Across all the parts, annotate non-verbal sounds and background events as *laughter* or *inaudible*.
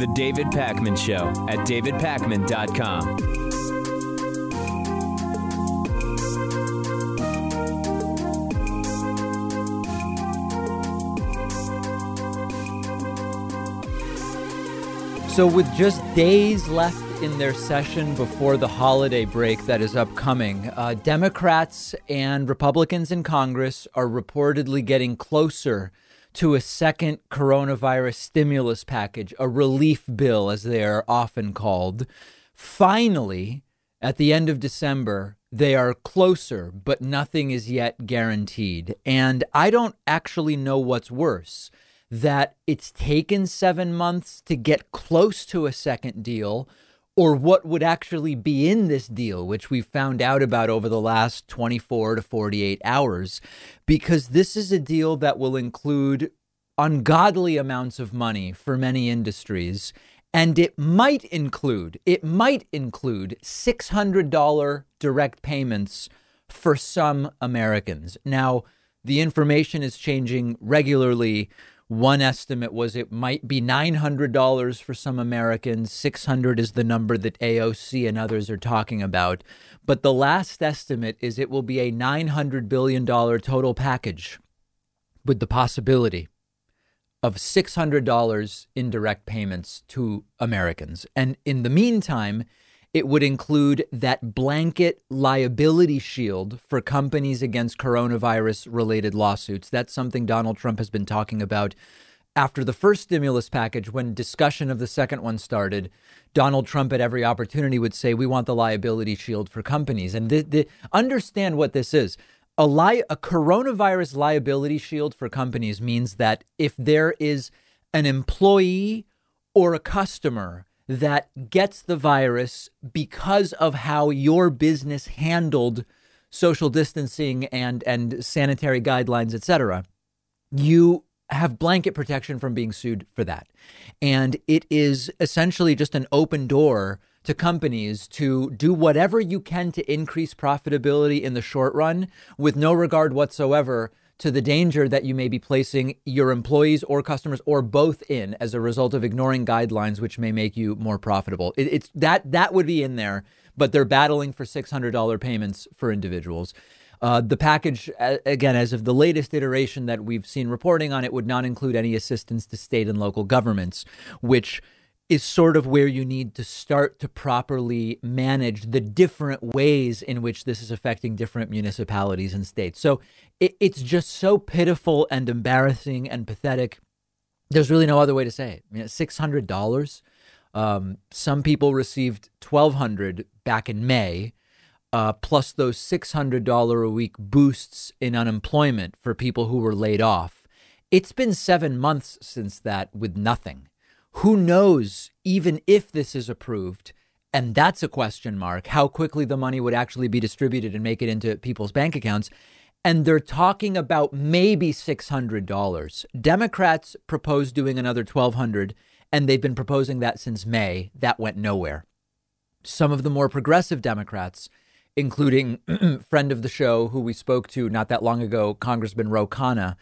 The David Pakman Show at davidpakman.com. So, with just days left in their session before the holiday break that is upcoming, uh, Democrats and Republicans in Congress are reportedly getting closer to a second coronavirus stimulus package, a relief bill, as they are often called. Finally, at the end of December, they are closer, but nothing is yet guaranteed. And I don't actually know what's worse that it's taken seven months to get close to a second deal, or what would actually be in this deal, which we've found out about over the last 24 to 48 hours, because this is a deal that will include ungodly amounts of money for many industries. And it might include, it might include $600 direct payments for some Americans. Now, the information is changing regularly one estimate was it might be $900 for some Americans. 600 is the number that AOC and others are talking about. But the last estimate is it will be a $900 billion total package with the possibility of $600 in direct payments to Americans. And in the meantime, it would include that blanket liability shield for companies against coronavirus related lawsuits. That's something Donald Trump has been talking about after the first stimulus package, when discussion of the second one started, Donald Trump at every opportunity would say, "We want the liability shield for companies." And understand what this is: a li- a coronavirus liability shield for companies means that if there is an employee or a customer that gets the virus because of how your business handled social distancing and and sanitary guidelines, et cetera, you have blanket protection from being sued for that. And it is essentially just an open door to companies to do whatever you can to increase profitability in the short run with no regard whatsoever to the danger that you may be placing your employees or customers or both in as a result of ignoring guidelines which may make you more profitable. It, it's that that would be in there, but they're battling for $600 payments for individuals. Uh, the package, again, as of the latest iteration that we've seen reporting on it, would not include any assistance to state and local governments, which is sort of where you need to start to properly manage the different ways in which this is affecting different municipalities and states. So it, it's just so pitiful and embarrassing and pathetic. There's really no other way to say it. I mean, six hundred dollars. Um, some people received twelve hundred back in May, uh, plus those six hundred dollar a week boosts in unemployment for people who were laid off. It's been seven months since that with nothing. Who knows, even if this is approved, and that's a question mark, how quickly the money would actually be distributed and make it into people's bank accounts. And they're talking about maybe $600. Democrats proposed doing another 1200 and they've been proposing that since May. That went nowhere. Some of the more progressive Democrats, including *clears throat* friend of the show who we spoke to not that long ago, Congressman Ro Khanna,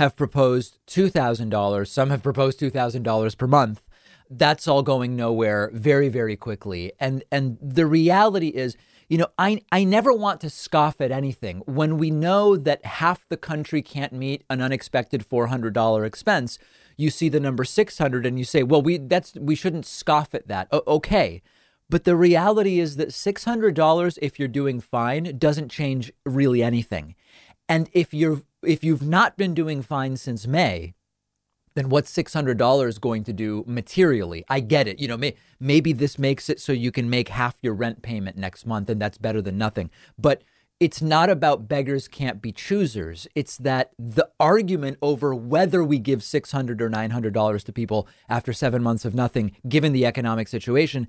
have proposed $2,000. Some have proposed $2,000 per month. That's all going nowhere very, very quickly. And and the reality is, you know, I I never want to scoff at anything when we know that half the country can't meet an unexpected $400 expense. You see the number 600 and you say, "Well, we that's we shouldn't scoff at that." O- okay. But the reality is that $600 if you're doing fine doesn't change really anything. And if you're if you've not been doing fine since May, then what's $600 going to do materially? I get it. You know, may, maybe this makes it so you can make half your rent payment next month, and that's better than nothing. But it's not about beggars can't be choosers. It's that the argument over whether we give $600 or $900 to people after seven months of nothing, given the economic situation,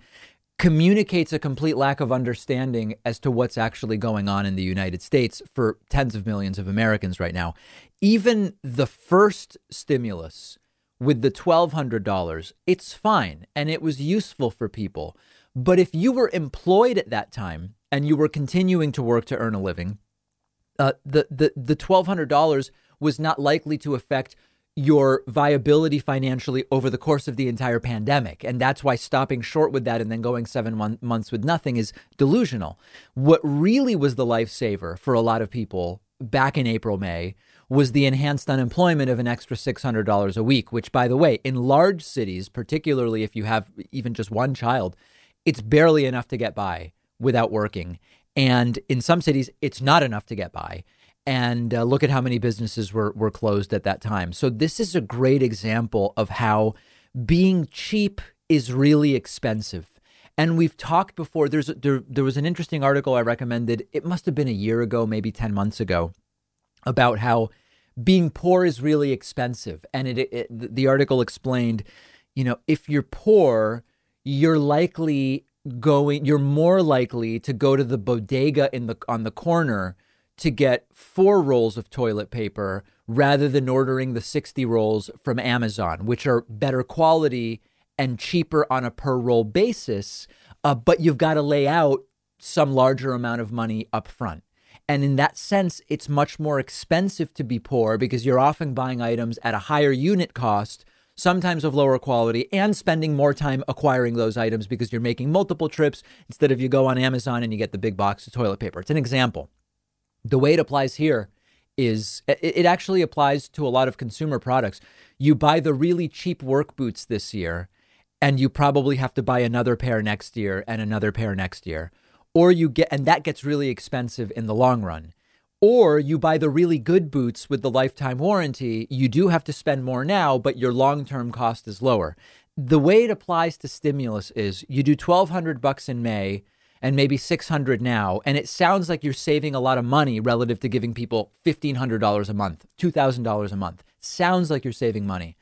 communicates a complete lack of understanding as to what's actually going on in the United States for tens of millions of Americans right now. Even the first stimulus with the $1,200, it's fine and it was useful for people. But if you were employed at that time and you were continuing to work to earn a living, uh, the, the, the $1,200 was not likely to affect your viability financially over the course of the entire pandemic. And that's why stopping short with that and then going seven mon- months with nothing is delusional. What really was the lifesaver for a lot of people back in April, May was the enhanced unemployment of an extra $600 a week, which, by the way, in large cities, particularly if you have even just one child, it's barely enough to get by without working. And in some cities, it's not enough to get by and uh, look at how many businesses were were closed at that time. So this is a great example of how being cheap is really expensive. And we've talked before. There's there there was an interesting article I recommended. It must have been a year ago, maybe ten months ago, about how being poor is really expensive. And it, it the article explained, you know, if you're poor, you're likely going you're more likely to go to the bodega in the on the corner to get four rolls of toilet paper rather than ordering the 60 rolls from Amazon, which are better quality and cheaper on a per roll basis. Uh, but you've got to lay out some larger amount of money up front. And in that sense, it's much more expensive to be poor because you're often buying items at a higher unit cost, sometimes of lower quality, and spending more time acquiring those items because you're making multiple trips instead of you go on Amazon and you get the big box of toilet paper. It's an example the way it applies here is it actually applies to a lot of consumer products. You buy the really cheap work boots this year, and you probably have to buy another pair next year and another pair next year. Or you get, and that gets really expensive in the long run. Or you buy the really good boots with the lifetime warranty. You do have to spend more now, but your long term cost is lower. The way it applies to stimulus is you do 1200 bucks in May and maybe 600 now and it sounds like you're saving a lot of money relative to giving people $1500 a month $2000 a month. Sounds like you're saving money.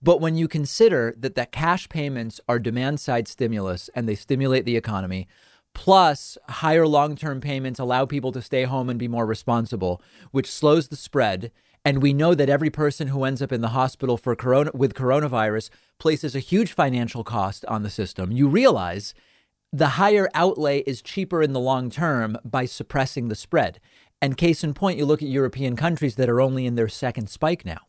But when you consider that the cash payments are demand side stimulus and they stimulate the economy plus higher long-term payments allow people to stay home and be more responsible which slows the spread and we know that every person who ends up in the hospital for corona with coronavirus places a huge financial cost on the system you realize the higher outlay is cheaper in the long term by suppressing the spread. And case in point, you look at European countries that are only in their second spike now.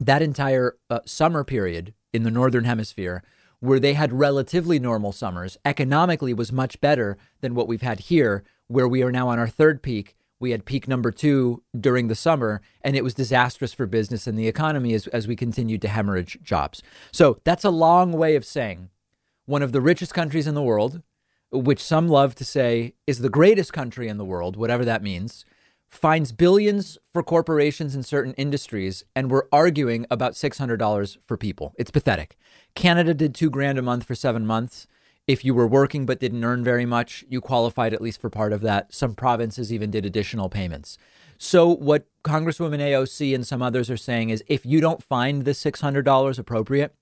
That entire uh, summer period in the Northern Hemisphere, where they had relatively normal summers, economically was much better than what we've had here, where we are now on our third peak. We had peak number two during the summer, and it was disastrous for business and the economy as, as we continued to hemorrhage jobs. So that's a long way of saying one of the richest countries in the world, which some love to say is the greatest country in the world, whatever that means, finds billions for corporations in certain industries, and we're arguing about $600 for people. It's pathetic. Canada did two grand a month for seven months. If you were working but didn't earn very much, you qualified at least for part of that. Some provinces even did additional payments. So, what Congresswoman AOC and some others are saying is if you don't find the $600 appropriate,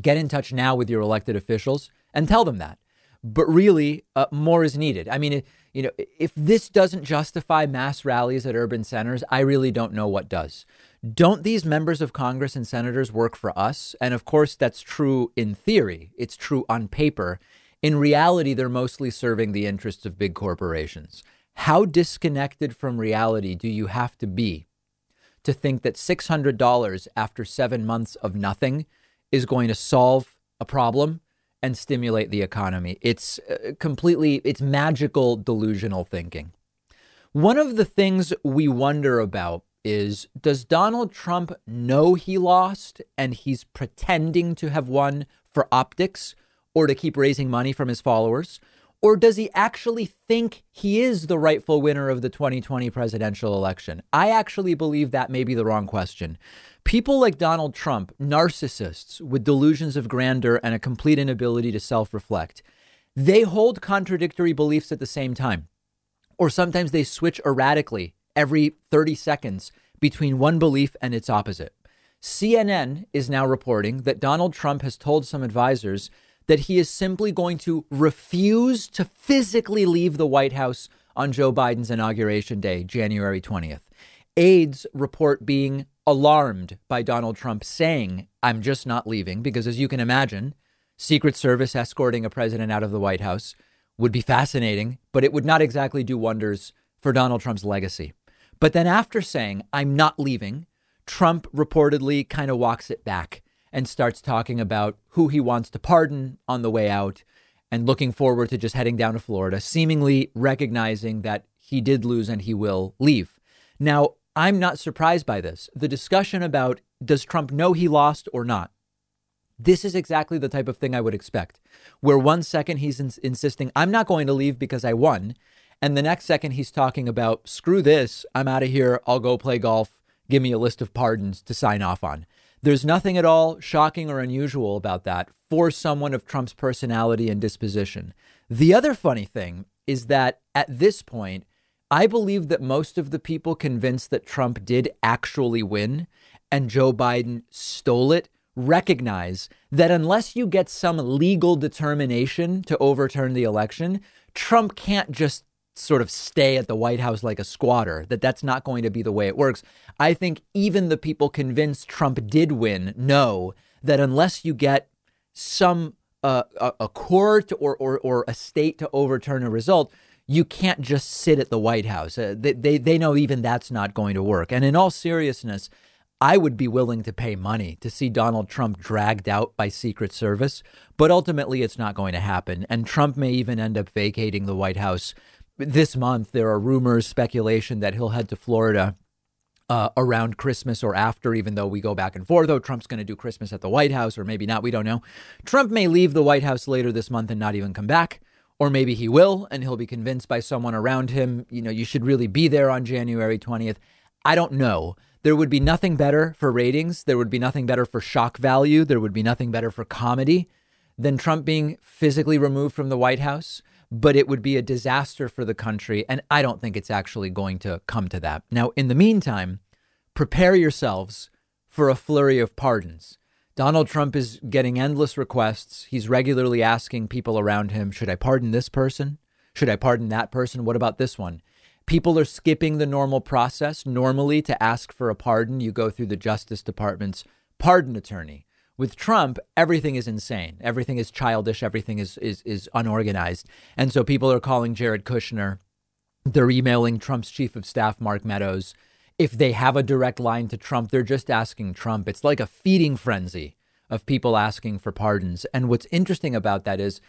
get in touch now with your elected officials and tell them that. But really, uh, more is needed. I mean, you know, if this doesn't justify mass rallies at urban centers, I really don't know what does. Don't these members of Congress and senators work for us? And of course, that's true in theory, it's true on paper. In reality, they're mostly serving the interests of big corporations. How disconnected from reality do you have to be to think that $600 after seven months of nothing is going to solve a problem and stimulate the economy. It's uh, completely, it's magical, delusional thinking. One of the things we wonder about is does Donald Trump know he lost and he's pretending to have won for optics or to keep raising money from his followers? Or does he actually think he is the rightful winner of the 2020 presidential election? I actually believe that may be the wrong question. People like Donald Trump, narcissists with delusions of grandeur and a complete inability to self reflect, they hold contradictory beliefs at the same time. Or sometimes they switch erratically every 30 seconds between one belief and its opposite. CNN is now reporting that Donald Trump has told some advisors that he is simply going to refuse to physically leave the White House on Joe Biden's inauguration day, January 20th. Aides report being alarmed by Donald Trump saying, I'm just not leaving, because as you can imagine, Secret Service escorting a president out of the White House would be fascinating, but it would not exactly do wonders for Donald Trump's legacy. But then after saying, I'm not leaving, Trump reportedly kind of walks it back and starts talking about who he wants to pardon on the way out and looking forward to just heading down to Florida, seemingly recognizing that he did lose and he will leave. Now, I'm not surprised by this. The discussion about does Trump know he lost or not? This is exactly the type of thing I would expect, where one second he's ins- insisting, I'm not going to leave because I won. And the next second he's talking about, screw this, I'm out of here, I'll go play golf, give me a list of pardons to sign off on. There's nothing at all shocking or unusual about that for someone of Trump's personality and disposition. The other funny thing is that at this point, I believe that most of the people convinced that Trump did actually win and Joe Biden stole it recognize that unless you get some legal determination to overturn the election, Trump can't just sort of stay at the White House like a squatter, that that's not going to be the way it works. I think even the people convinced Trump did win know that unless you get some uh, a, a court or, or, or a state to overturn a result, you can't just sit at the White House. Uh, they, they, they know even that's not going to work. And in all seriousness, I would be willing to pay money to see Donald Trump dragged out by Secret Service, but ultimately it's not going to happen. And Trump may even end up vacating the White House this month, there are rumors, speculation that he'll head to Florida uh, around Christmas or after, even though we go back and forth. Though Trump's going to do Christmas at the White House, or maybe not. We don't know. Trump may leave the White House later this month and not even come back. Or maybe he will, and he'll be convinced by someone around him, you know, you should really be there on January 20th. I don't know. There would be nothing better for ratings. There would be nothing better for shock value. There would be nothing better for comedy than Trump being physically removed from the White House but it would be a disaster for the country. And I don't think it's actually going to come to that. Now, in the meantime, prepare yourselves for a flurry of pardons. Donald Trump is getting endless requests. He's regularly asking people around him, should I pardon this person? Should I pardon that person? What about this one? People are skipping the normal process. Normally, to ask for a pardon, you go through the Justice Department's pardon attorney. With Trump, everything is insane. Everything is childish. Everything is, is, is unorganized. And so people are calling Jared Kushner. They're emailing Trump's chief of staff, Mark Meadows. If they have a direct line to Trump, they're just asking Trump. It's like a feeding frenzy of people asking for pardons. And what's interesting about that is,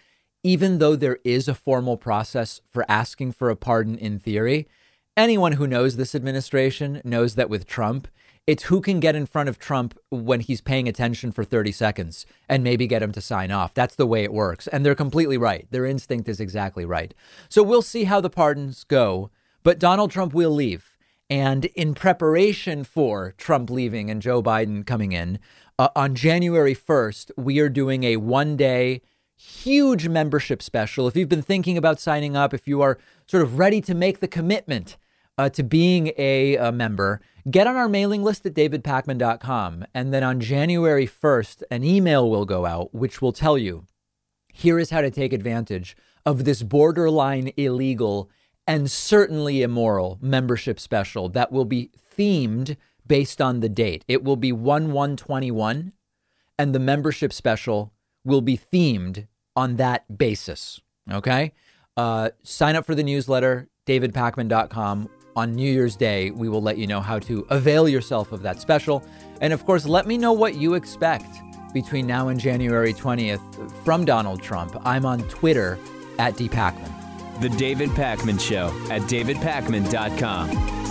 even though there is a formal process for asking for a pardon in theory, anyone who knows this administration knows that with Trump, it's who can get in front of Trump when he's paying attention for 30 seconds and maybe get him to sign off. That's the way it works. And they're completely right. Their instinct is exactly right. So we'll see how the pardons go. But Donald Trump will leave. And in preparation for Trump leaving and Joe Biden coming in, uh, on January 1st, we are doing a one day huge membership special. If you've been thinking about signing up, if you are sort of ready to make the commitment uh, to being a, a member, get on our mailing list at davidpakman.com. And then on January 1st, an email will go out which will tell you here is how to take advantage of this borderline illegal and certainly immoral membership special that will be themed based on the date. It will be 1 121, and the membership special will be themed on that basis. Okay? Uh, sign up for the newsletter, davidpakman.com on New Year's Day, we will let you know how to avail yourself of that special. And of course, let me know what you expect between now and January 20th from Donald Trump. I'm on Twitter at dpakman. The David Pakman Show at davidpakman.com.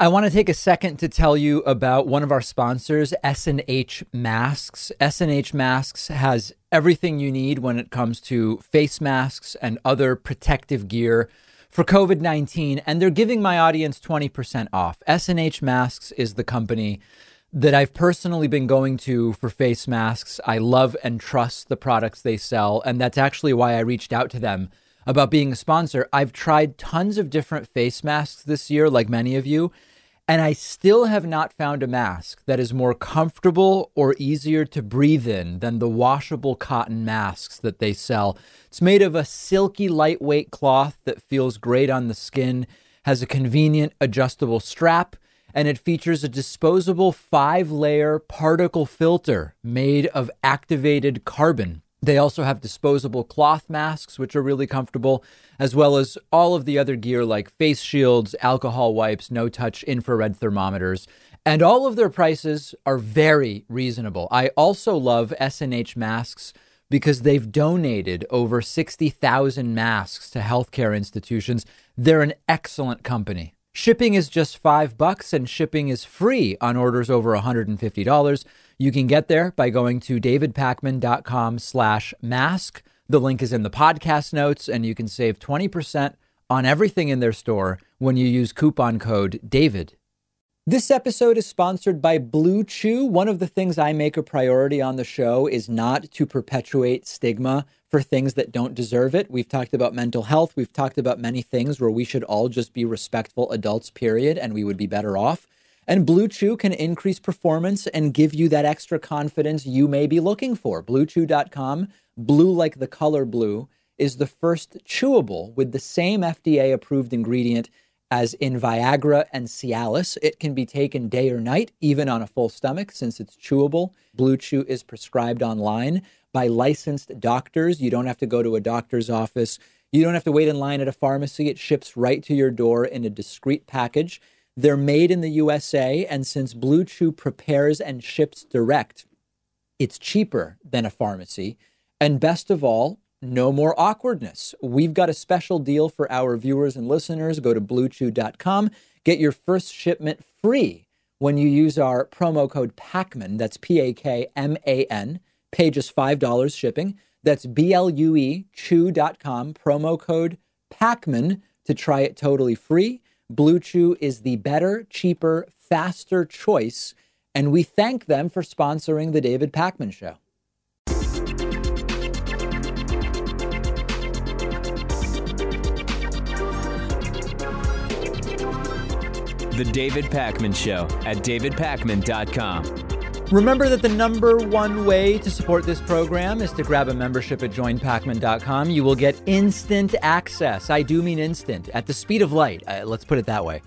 I want to take a second to tell you about one of our sponsors, S&H Masks. S&H Masks has everything you need when it comes to face masks and other protective gear for COVID-19 and they're giving my audience 20% off. S&H Masks is the company that I've personally been going to for face masks. I love and trust the products they sell and that's actually why I reached out to them about being a sponsor. I've tried tons of different face masks this year like many of you and I still have not found a mask that is more comfortable or easier to breathe in than the washable cotton masks that they sell. It's made of a silky, lightweight cloth that feels great on the skin, has a convenient adjustable strap, and it features a disposable five layer particle filter made of activated carbon. They also have disposable cloth masks, which are really comfortable, as well as all of the other gear like face shields, alcohol wipes, no touch infrared thermometers. And all of their prices are very reasonable. I also love S&H masks because they've donated over 60,000 masks to healthcare institutions. They're an excellent company. Shipping is just five bucks and shipping is free on orders over $150. You can get there by going to davidpakman.com slash mask. The link is in the podcast notes and you can save 20% on everything in their store when you use coupon code DAVID. This episode is sponsored by Blue Chew. One of the things I make a priority on the show is not to perpetuate stigma for things that don't deserve it. We've talked about mental health. We've talked about many things where we should all just be respectful adults, period, and we would be better off. And Blue Chew can increase performance and give you that extra confidence you may be looking for. BlueChew.com, blue like the color blue, is the first chewable with the same FDA approved ingredient as in Viagra and Cialis. It can be taken day or night, even on a full stomach, since it's chewable. Blue Chew is prescribed online by licensed doctors. You don't have to go to a doctor's office. You don't have to wait in line at a pharmacy. It ships right to your door in a discreet package. They're made in the USA, and since Blue Chew prepares and ships direct, it's cheaper than a pharmacy. And best of all, no more awkwardness. We've got a special deal for our viewers and listeners. Go to bluechew.com, get your first shipment free when you use our promo code PAKMAN. That's P A K M A N pay just $5 shipping. That's B-L-U-E, chew.com, promo code PAKMAN to try it totally free. Blue Chew is the better, cheaper, faster choice, and we thank them for sponsoring the David Pakman Show. The David Pakman Show at davidpakman.com. Remember that the number one way to support this program is to grab a membership at joinpakman.com. You will get instant access. I do mean instant, at the speed of light. Uh, let's put it that way.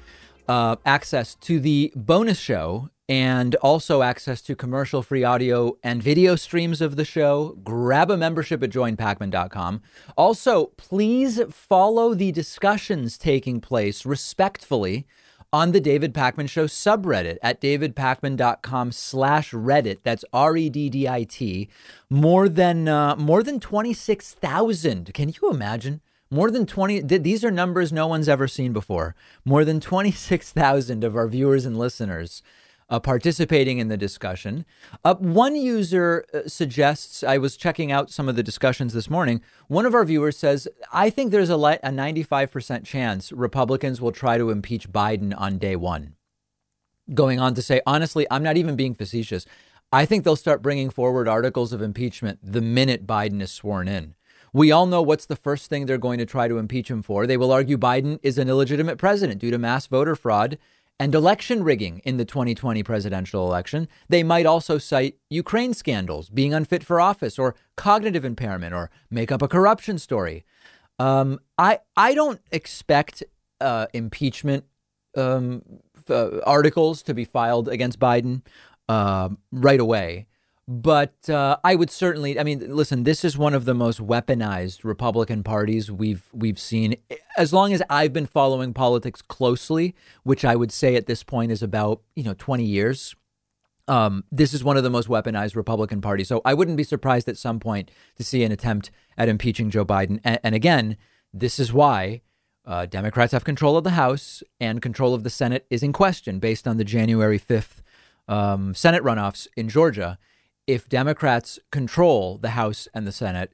Uh, access to the bonus show and also access to commercial free audio and video streams of the show. Grab a membership at joinpakman.com. Also, please follow the discussions taking place respectfully on the David Pakman Show subreddit at davidpakman.com slash Reddit. That's R-E-D-D-I-T. More than, uh, more than 26,000. Can you imagine? More than 20, these are numbers no one's ever seen before. More than 26,000 of our viewers and listeners uh, participating in the discussion. Uh, one user uh, suggests, I was checking out some of the discussions this morning. One of our viewers says, I think there's a, a 95% chance Republicans will try to impeach Biden on day one. Going on to say, honestly, I'm not even being facetious. I think they'll start bringing forward articles of impeachment the minute Biden is sworn in. We all know what's the first thing they're going to try to impeach him for. They will argue Biden is an illegitimate president due to mass voter fraud and election rigging in the 2020 presidential election. They might also cite Ukraine scandals, being unfit for office, or cognitive impairment, or make up a corruption story. Um, I I don't expect uh, impeachment um, uh, articles to be filed against Biden uh, right away. But uh, I would certainly. I mean, listen. This is one of the most weaponized Republican parties we've we've seen. As long as I've been following politics closely, which I would say at this point is about you know twenty years. Um, this is one of the most weaponized Republican parties. So I wouldn't be surprised at some point to see an attempt at impeaching Joe Biden. And, and again, this is why uh, Democrats have control of the House and control of the Senate is in question based on the January fifth um, Senate runoffs in Georgia if Democrats control the House and the Senate,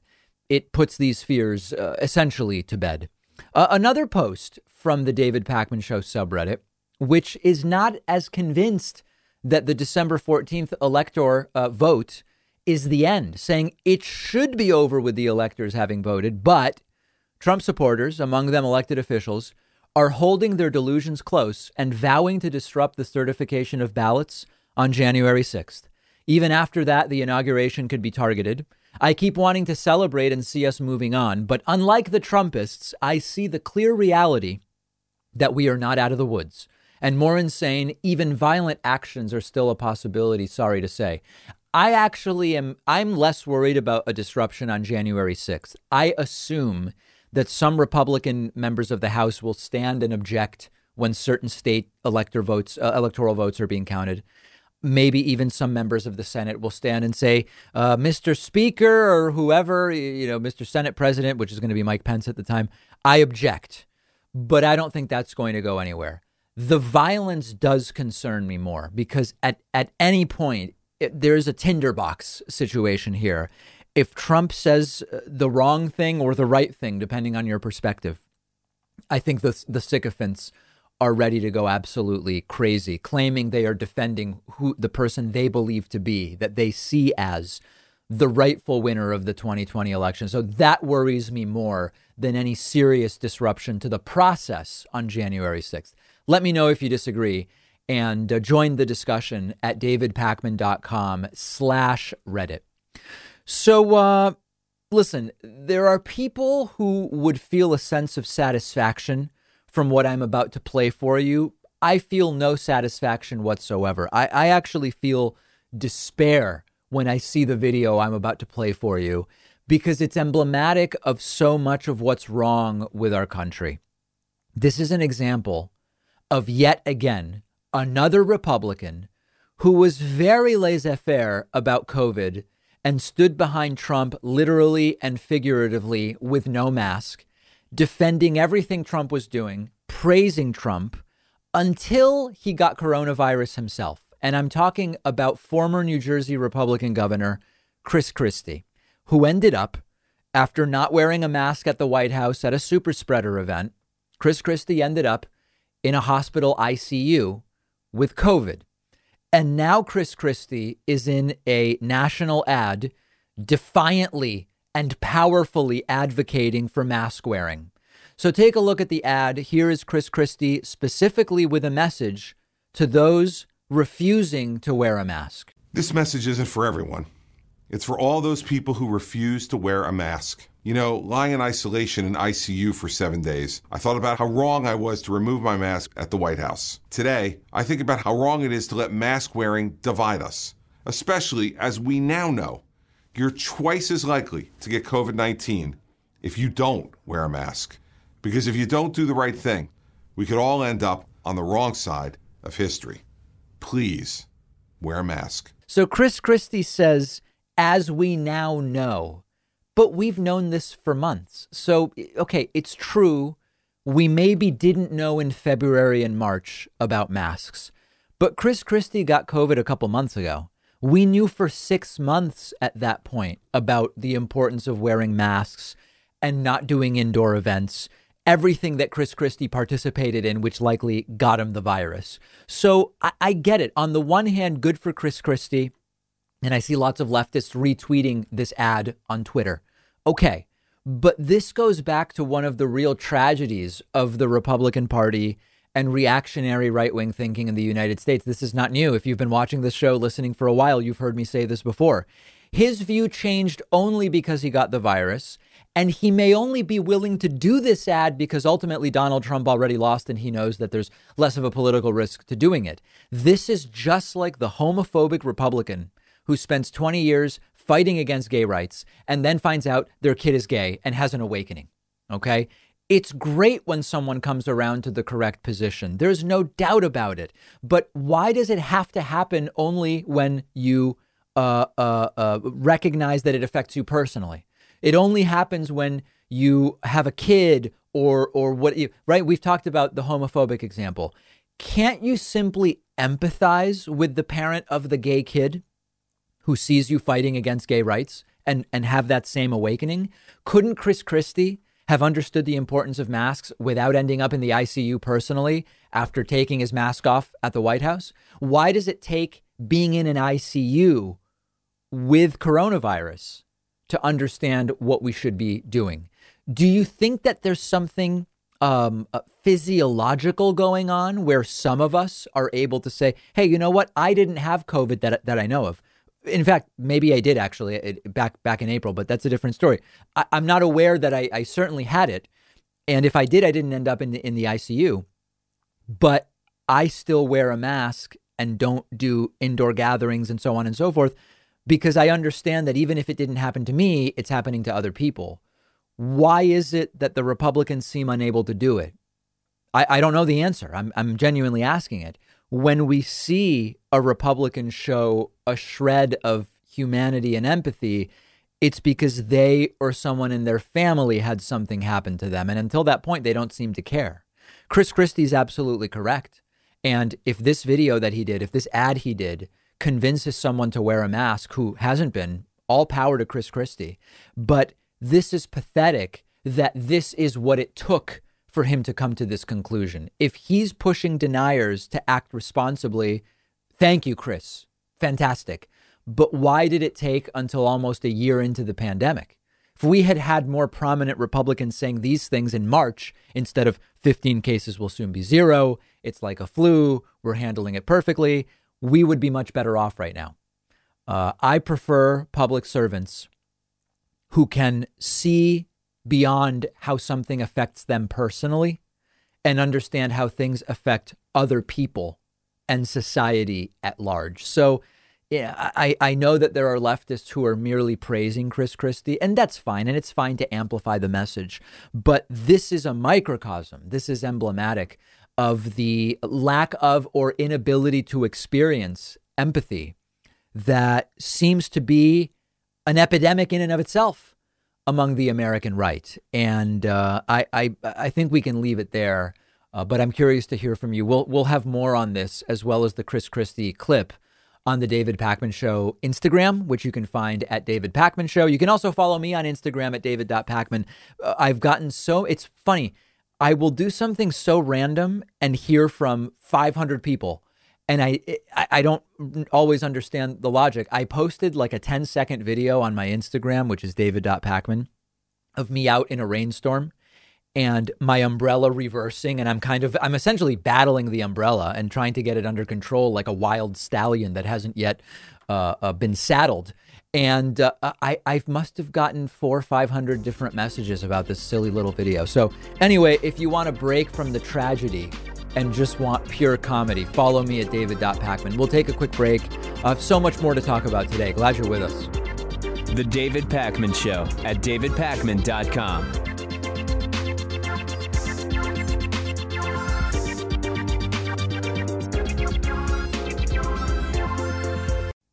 it puts these fears uh, essentially to bed. Uh, another post from the David Pakman Show subreddit, which is not as convinced that the December 14th elector uh, vote is the end, saying it should be over with the electors having voted, but Trump supporters, among them elected officials, are holding their delusions close and vowing to disrupt the certification of ballots on January 6th. Even after that, the inauguration could be targeted. I keep wanting to celebrate and see us moving on, but unlike the Trumpists, I see the clear reality that we are not out of the woods. And more insane, even violent actions are still a possibility, sorry to say. I actually am I'm less worried about a disruption on January 6th. I assume that some Republican members of the House will stand and object when certain state elector votes uh, electoral votes are being counted. Maybe even some members of the Senate will stand and say, uh, "Mr. Speaker or whoever, you know, Mr. Senate President, which is going to be Mike Pence at the time, I object." But I don't think that's going to go anywhere. The violence does concern me more because at at any point it, there's a tinderbox situation here. If Trump says uh, the wrong thing or the right thing, depending on your perspective, I think the the sycophants are ready to go absolutely crazy, claiming they are defending who the person they believe to be that they see as the rightful winner of the 2020 election. So that worries me more than any serious disruption to the process on January 6th. Let me know if you disagree and uh, join the discussion at davidpakman.com slash Reddit. So, uh, listen, there are people who would feel a sense of satisfaction from what I'm about to play for you. I feel no satisfaction whatsoever. I, I actually feel despair when I see the video I'm about to play for you because it's emblematic of so much of what's wrong with our country. This is an example of yet again another Republican who was very laissez faire about COVID and stood behind Trump literally and figuratively with no mask, defending everything Trump was doing, praising Trump until he got coronavirus himself. And I'm talking about former New Jersey Republican Governor Chris Christie, who ended up, after not wearing a mask at the White House at a super spreader event, Chris Christie ended up in a hospital ICU with COVID. And now Chris Christie is in a national ad defiantly and powerfully advocating for mask wearing. So take a look at the ad. Here is Chris Christie specifically with a message to those refusing to wear a mask. This message isn't for everyone. It's for all those people who refuse to wear a mask. You know, lying in isolation in ICU for seven days, I thought about how wrong I was to remove my mask at the White House. Today, I think about how wrong it is to let mask wearing divide us, especially as we now know you're twice as likely to get COVID 19 if you don't wear a mask. Because if you don't do the right thing, we could all end up on the wrong side of history. Please wear a mask. So Chris Christie says, as we now know, but we've known this for months. So, okay, it's true. We maybe didn't know in February and March about masks, but Chris Christie got COVID a couple months ago. We knew for six months at that point about the importance of wearing masks and not doing indoor events, everything that Chris Christie participated in, which likely got him the virus. So I, I get it. On the one hand, good for Chris Christie. And I see lots of leftists retweeting this ad on Twitter. Okay. But this goes back to one of the real tragedies of the Republican Party and reactionary right wing thinking in the United States. This is not new. If you've been watching this show, listening for a while, you've heard me say this before. His view changed only because he got the virus. And he may only be willing to do this ad because ultimately Donald Trump already lost and he knows that there's less of a political risk to doing it. This is just like the homophobic Republican who spends 20 years fighting against gay rights and then finds out their kid is gay and has an awakening. Okay. It's great when someone comes around to the correct position. There's no doubt about it. But why does it have to happen only when you uh, uh, uh, recognize that it affects you personally? It only happens when you have a kid or or what you right. We've talked about the homophobic example. Can't you simply empathize with the parent of the gay kid? who sees you fighting against gay rights and, and have that same awakening? Couldn't Chris Christie have understood the importance of masks without ending up in the ICU personally after taking his mask off at the White House? Why does it take being in an ICU with coronavirus to understand what we should be doing? Do you think that there's something um, uh, physiological going on where some of us are able to say, hey, you know what? I didn't have COVID that, that I know of in fact, maybe I did actually it, back back in April, but that's a different story. I, am not aware that I, I, certainly had it, and if I did, I didn't end up in the, in the ICU. But I still wear a mask and don't do indoor gatherings and so on and so forth because I understand that even if it didn't happen to me, it's happening to other people. Why is it that the Republicans seem unable to do it? I, I don't know the answer. I'm, I'm genuinely asking it. When we see a Republican show a shred of humanity and empathy, it's because they or someone in their family had something happen to them. And until that point, they don't seem to care. Chris Christie's absolutely correct. And if this video that he did, if this ad he did, convinces someone to wear a mask who hasn't been, all power to Chris Christie. But this is pathetic that this is what it took for him to come to this conclusion. If he's pushing deniers to act responsibly, thank you, Chris. Fantastic. But why did it take until almost a year into the pandemic? If we had had more prominent Republicans saying these things in March instead of 15 cases will soon be zero, it's like a flu, we're handling it perfectly, we would be much better off right now. Uh, I prefer public servants who can see beyond how something affects them personally and understand how things affect other people and society at large. So, yeah, I, I know that there are leftists who are merely praising Chris Christie, and that's fine, and it's fine to amplify the message. But this is a microcosm. This is emblematic of the lack of or inability to experience empathy that seems to be an epidemic in and of itself among the American right. And uh, I, I, I think we can leave it there. Uh, but I'm curious to hear from you. We'll we'll have more on this as well as the Chris Christie clip on the David Pakman Show Instagram, which you can find at David Pakman Show. You can also follow me on Instagram at david.pakman. Uh, I've gotten so, it's funny. I will do something so random and hear from 500 people. And I, I don't always understand the logic. I posted like a 10 second video on my Instagram, which is david.pakman, of me out in a rainstorm and my umbrella reversing. And i'm kind of i'm essentially battling the umbrella and trying to get it under control like a wild stallion that hasn't yet uh, uh, been saddled. And uh, I, I must have gotten four or five hundred different messages about this silly little video. So anyway if you want to break from the tragedy and just want pure comedy. Follow me at david.pakman we'll take a quick break. I have so much more to talk about today. Glad you're with us. The david pakman show at davidpakman.com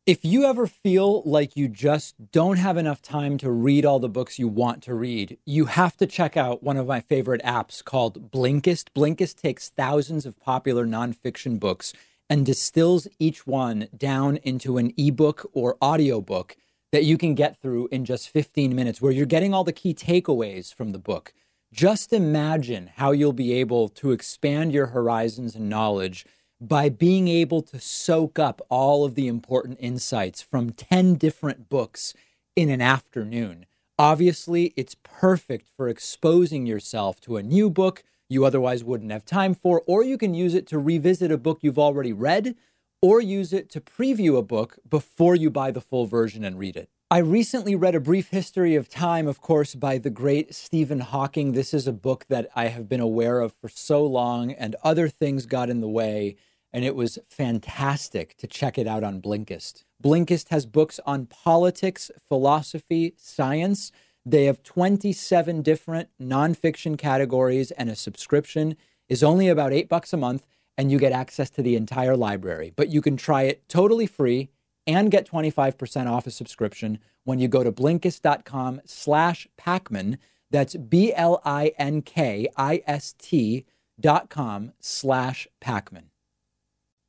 If you ever feel like you just don't have enough time to read all the books you want to read, you have to check out one of my favorite apps called Blinkist. Blinkist takes thousands of popular nonfiction books and distills each one down into an ebook or audiobook that you can get through in just 15 minutes, where you're getting all the key takeaways from the book. Just imagine how you'll be able to expand your horizons and knowledge by being able to soak up all of the important insights from 10 different books in an afternoon. Obviously, it's perfect for exposing yourself to a new book you otherwise wouldn't have time for, or you can use it to revisit a book you've already read, or use it to preview a book before you buy the full version and read it. I recently read A Brief History of Time, of course, by the great Stephen Hawking. This is a book that I have been aware of for so long, and other things got in the way and it was fantastic to check it out on Blinkist. Blinkist has books on politics, philosophy, science. They have 27 different nonfiction categories, and a subscription is only about eight bucks a month, and you get access to the entire library. But you can try it totally free and get 25% off a subscription when you go to Blinkist.com slash Pakman. That's B-L-I-N-K-I-S-T dot com slash Pakman.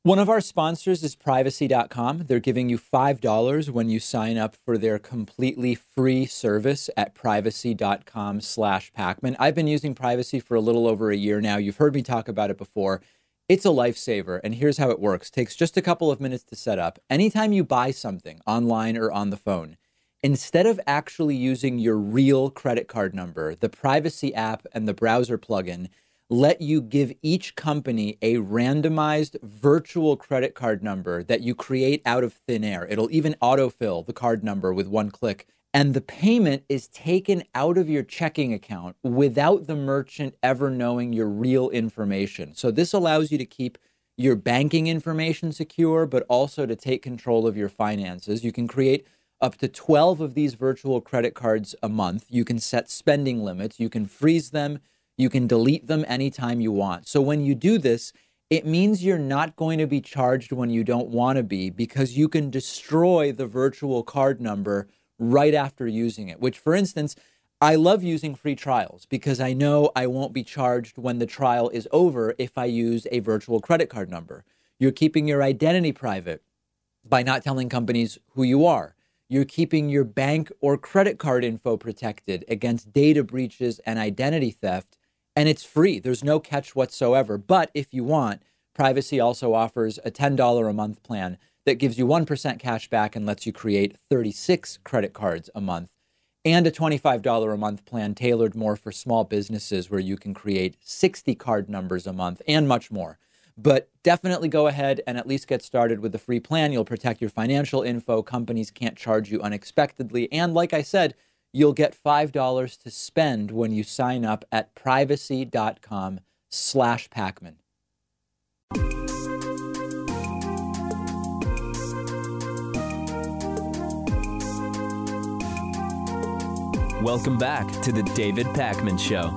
One of our sponsors is privacy.com. They're giving you $5 when you sign up for their completely free service at privacy.com slash Pakman. I've been using privacy for a little over a year now. You've heard me talk about it before. It's a lifesaver, and here's how it works. It takes just a couple of minutes to set up. Anytime you buy something online or on the phone, instead of actually using your real credit card number, the privacy app and the browser plugin let you give each company a randomized virtual credit card number that you create out of thin air. It'll even autofill the card number with one click. And the payment is taken out of your checking account without the merchant ever knowing your real information. So, this allows you to keep your banking information secure, but also to take control of your finances. You can create up to 12 of these virtual credit cards a month. You can set spending limits. You can freeze them. You can delete them anytime you want. So when you do this, it means you're not going to be charged when you don't want to be because you can destroy the virtual card number right after using it, which, for instance, I love using free trials because I know I won't be charged when the trial is over if I use a virtual credit card number. You're keeping your identity private by not telling companies who you are. You're keeping your bank or credit card info protected against data breaches and identity theft and it's free. There's no catch whatsoever. But if you want, Privacy also offers a $10 a month plan that gives you 1% cash back and lets you create 36 credit cards a month, and a $25 a month plan tailored more for small businesses where you can create 60 card numbers a month and much more. But definitely go ahead and at least get started with the free plan. You'll protect your financial info. Companies can't charge you unexpectedly. And like I said, you'll get $5 to spend when you sign up at privacy.com slash Pakman. Welcome back to the David Pakman Show.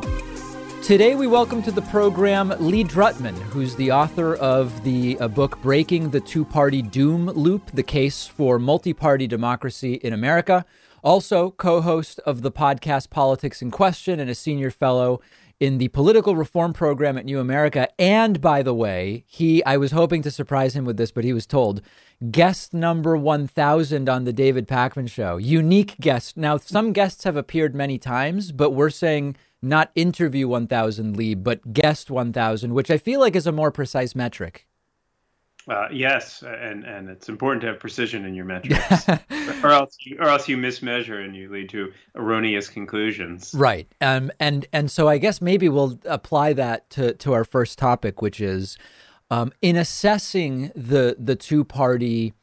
Today, we welcome to the program Lee Drutman, who's the author of the uh, book Breaking the Two Party Doom Loop The Case for Multi Party Democracy in America. Also, co host of the podcast Politics in Question and a senior fellow in the political reform program at New America. And by the way, he, I was hoping to surprise him with this, but he was told guest number 1000 on the David Pakman show. Unique guest. Now, some guests have appeared many times, but we're saying not interview 1000 Lee, but guest 1000, which I feel like is a more precise metric. Uh, yes, and and it's important to have precision in your *laughs* metrics, or else you, or else you mismeasure and you lead to erroneous conclusions. Right. Um. And and so I guess maybe we'll apply that to to our first topic, which is, um, in assessing the the two party,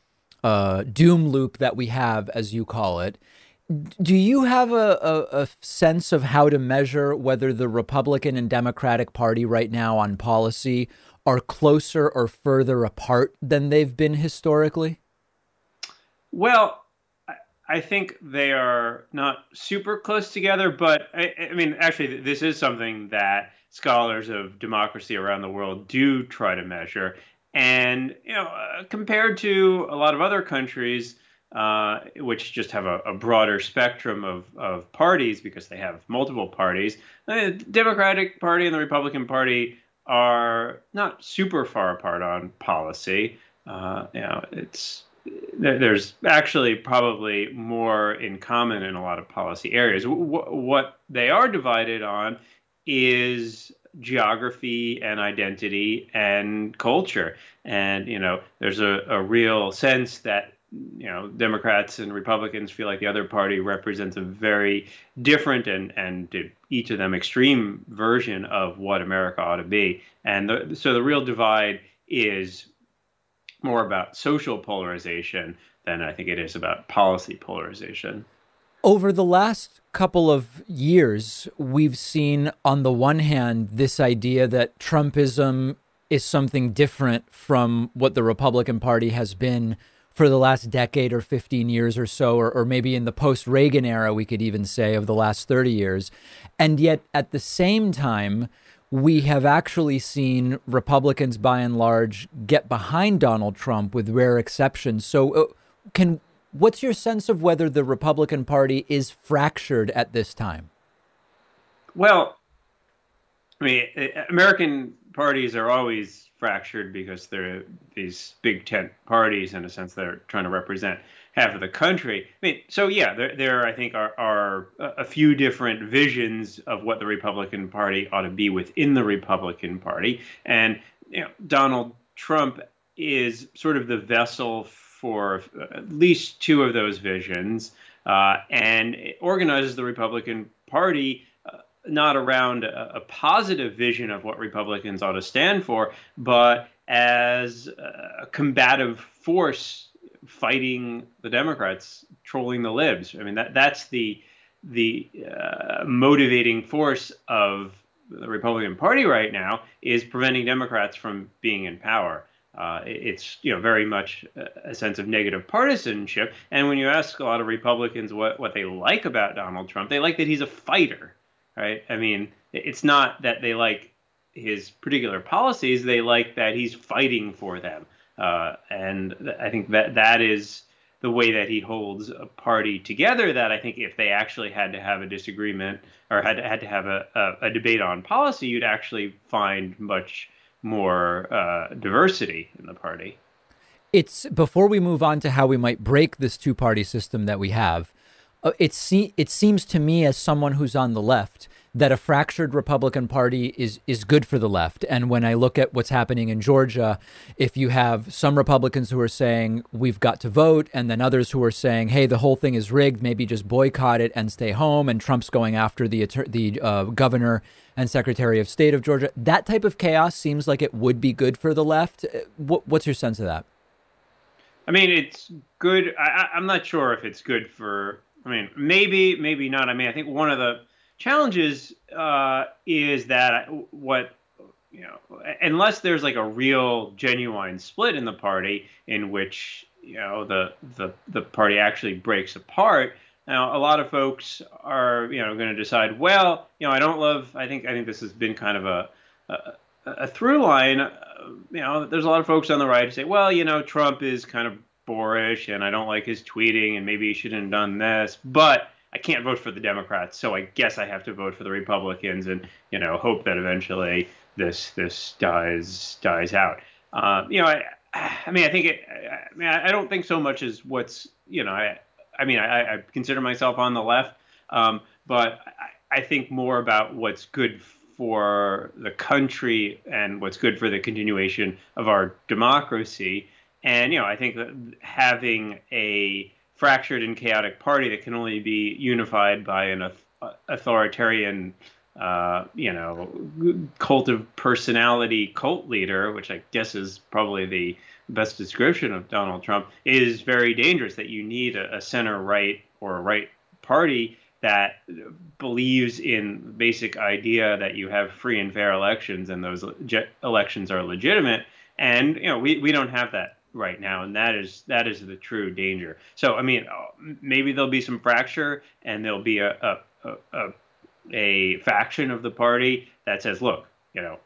uh, doom loop that we have, as you call it. Do you have a, a, a sense of how to measure whether the Republican and Democratic Party right now on policy are closer or further apart than they've been historically? Well, I think they are not super close together, but I, I, mean, actually, this is something that scholars of democracy around the world do try to measure. And, you know, uh, compared to a lot of other countries, uh, which just have a, a, broader spectrum of, of parties because they have multiple parties, the Democratic Party and the Republican Party are not super far apart on policy. Uh, you know, it's there's actually probably more in common in a lot of policy areas. What they are divided on is geography and identity and culture. And, you know, there's a, a real sense that you know Democrats and Republicans feel like the other party represents a very different and and each of them extreme version of what America ought to be, and the, so the real divide is more about social polarization than I think it is about policy polarization. Over the last couple of years, we've seen on the one hand this idea that Trumpism is something different from what the Republican Party has been for the last decade or 15 years or so, or, or maybe in the post Reagan era, we could even say of the last 30 years. And yet, at the same time, we have actually seen Republicans by and large get behind Donald Trump with rare exceptions. So, uh, can what's your sense of whether the Republican Party is fractured at this time? Well, I mean, American parties are always fractured because they're these big tent parties in a sense they're trying to represent half of the country. I mean, so yeah, there, there I think are, are a few different visions of what the Republican Party ought to be within the Republican Party, and you know, Donald Trump is sort of the vessel for at least two of those visions, uh, and organizes the Republican Party not around a, a, positive vision of what Republicans ought to stand for, but as a combative force fighting the Democrats, trolling the libs. I mean, that that's the the uh, motivating force of the Republican Party right now is preventing Democrats from being in power. Uh, it's you know very much a sense of negative partisanship. And when you ask a lot of Republicans what what they like about Donald Trump, they like that he's a fighter, right? I mean, it's not that they like his particular policies; they like that he's fighting for them. Uh, and I think that that is the way that he holds a party together. That I think if they actually had to have a disagreement or had to, had to have a, a, a debate on policy, you'd actually find much more uh, diversity in the party. It's before we move on to how we might break this two party system that we have. Uh, it, se- it seems to me, as someone who's on the left, that a fractured Republican Party is is good for the left. And when I look at what's happening in Georgia, if you have some Republicans who are saying we've got to vote, and then others who are saying, hey, the whole thing is rigged, maybe just boycott it and stay home, and Trump's going after the the uh, governor and Secretary of State of Georgia, that type of chaos seems like it would be good for the left. Uh, what, what's your sense of that? I mean, it's good. I, I'm not sure if it's good for. I mean, maybe, maybe not. I mean, I think one of the challenges uh, is that what you know, unless there's like a real genuine split in the party in which you know the the the party actually breaks apart. Now, a lot of folks are you know going to decide, well, you know, I don't love. I think I think this has been kind of a a, a through line. Uh, you know, there's a lot of folks on the right who say, well, you know, Trump is kind of boorish, and I don't like his tweeting, and maybe he shouldn't have done this, but I can't vote for the Democrats, so I guess I have to vote for the Republicans, and you know, hope that eventually this this dies dies out. Uh, you know, I I mean, I think it. I mean, I don't think so much as what's you know, I I mean, I, I consider myself on the left, um, but I, I think more about what's good for the country and what's good for the continuation of our democracy. And you know, I think having a fractured and chaotic party that can only be unified by an authoritarian, uh, you know, cult of personality cult leader, which I guess is probably the best description of Donald Trump, is very dangerous. That you need a, a center right or a right party that believes in the basic idea that you have free and fair elections and those le- elections are legitimate. And you know, we, we don't have that right now, and that is that is the true danger. So, I mean, uh, maybe there'll be some fracture, and there'll be a a, a, a faction of the party that says, look, you know,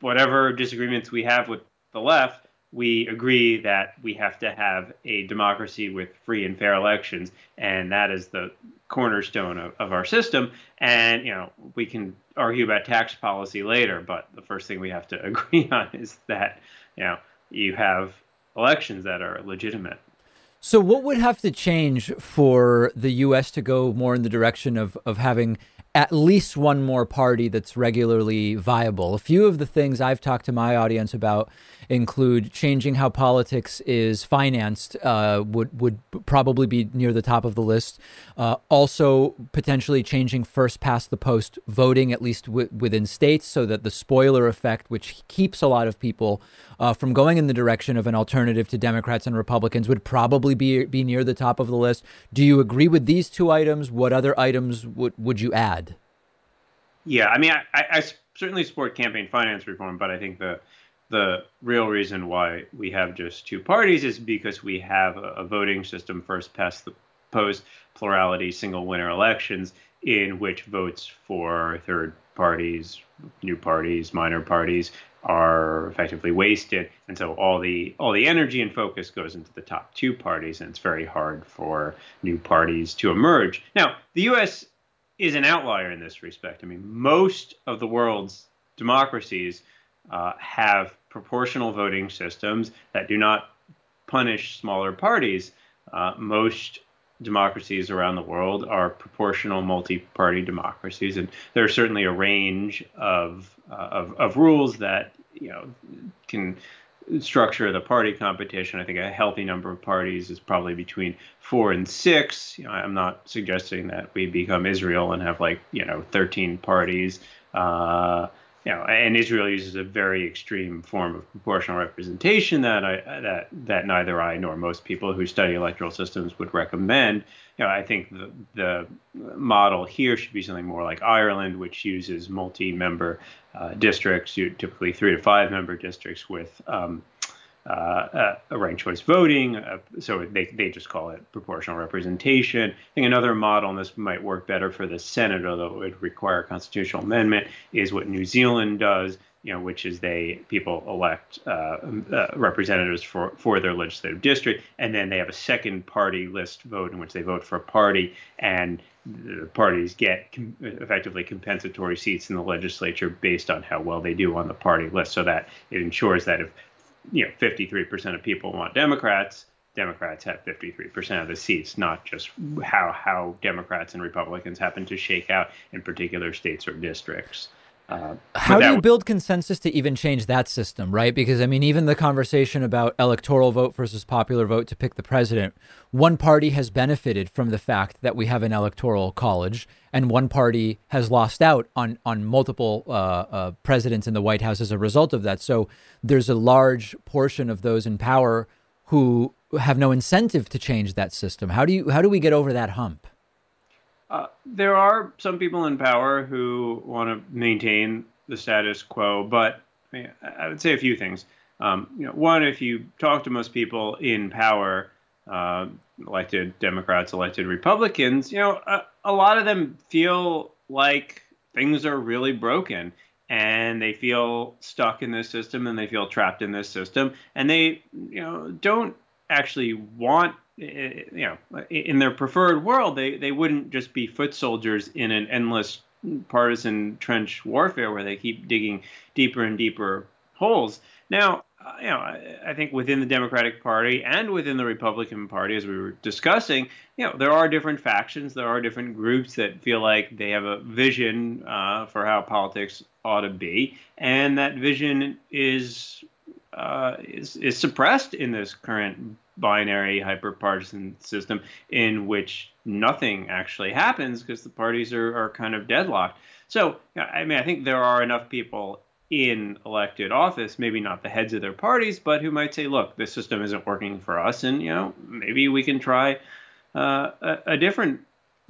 whatever disagreements we have with the left, we agree that we have to have a democracy with free and fair elections, and that is the cornerstone of, of our system. And you know, we can argue about tax policy later, but the first thing we have to *laughs* agree on is that you know you have elections that are legitimate. So, what would have to change for the U.S. to go more in the direction of, of having at least one more party that's regularly viable? A few of the things I've talked to my audience about include changing how politics is financed uh, would would probably be near the top of the list. Uh, also, potentially changing first past the post voting, at least w- within states, so that the spoiler effect, which keeps a lot of people uh, from going in the direction of an alternative to Democrats and Republicans, would probably be be near the top of the list. Do you agree with these two items? What other items would would you add? Yeah, I mean, I, I certainly support campaign finance reform, but I think the the real reason why we have just two parties is because we have a, voting system first past the post plurality single winner elections in which votes for third parties, new parties, minor parties are effectively wasted, and so all the all the energy and focus goes into the top two parties, and it's very hard for new parties to emerge. Now, the U.S. is an outlier in this respect. I mean, most of the world's democracies uh, have proportional voting systems that do not punish smaller parties. Uh, most democracies around the world are proportional multi-party democracies, and there's certainly a range of, uh, of, of rules that you know can structure the party competition. I think a healthy number of parties is probably between four and six. You know, I'm not suggesting that we become Israel and have like you know 13 parties. Uh, know, and Israel uses a very extreme form of proportional representation that I that that neither I nor most people who study electoral systems would recommend. You know, I think the the model here should be something more like Ireland, which uses multi-member uh, districts, typically three to five member districts with um, uh, uh, ranked choice voting. Uh, so they, they just call it proportional representation. I think another model, and this might work better for the Senate, although it would require a constitutional amendment, is what New Zealand does. You know, which is they people elect uh, uh, representatives for, for their legislative district, and then they have a second party list vote in which they vote for a party, and the parties get com- effectively compensatory seats in the legislature based on how well they do on the party list, so that it ensures that if you know 53% of people want Democrats, Democrats have 53% of the seats, not just how how Democrats and Republicans happen to shake out in particular states or districts. Uh, How do you build consensus to even change that system, right? Because, I mean, even the conversation about electoral vote versus popular vote to pick the president, one party has benefited from the fact that we have an electoral college, and one party has lost out on, on multiple uh, uh, presidents in the White House as a result of that. So there's a large portion of those in power who have no incentive to change that system. How do, you, how do we get over that hump? Uh, there are some people in power who want to maintain the status quo, but I, mean, I would say a few things. Um, you know, one, if you talk to most people in power, uh, elected Democrats, elected Republicans, you know, a, a lot of them feel like things are really broken and they feel stuck in this system and they feel trapped in this system and they you know don't actually want you know, in their preferred world, they, they wouldn't just be foot soldiers in an endless partisan trench warfare where they keep digging deeper and deeper holes. Now, uh, you know, I, I, think within the Democratic Party and within the Republican Party, as we were discussing, you know, there are different factions, there are different groups that feel like they have a vision uh, for how politics ought to be, and that vision is uh, is is suppressed in this current binary hyperpartisan system in which nothing actually happens because the parties are, are kind of deadlocked. So, I mean, I think there are enough people in elected office, maybe not the heads of their parties, but who might say, look, this system isn't working for us, and, you know, maybe we can try uh, a, a, different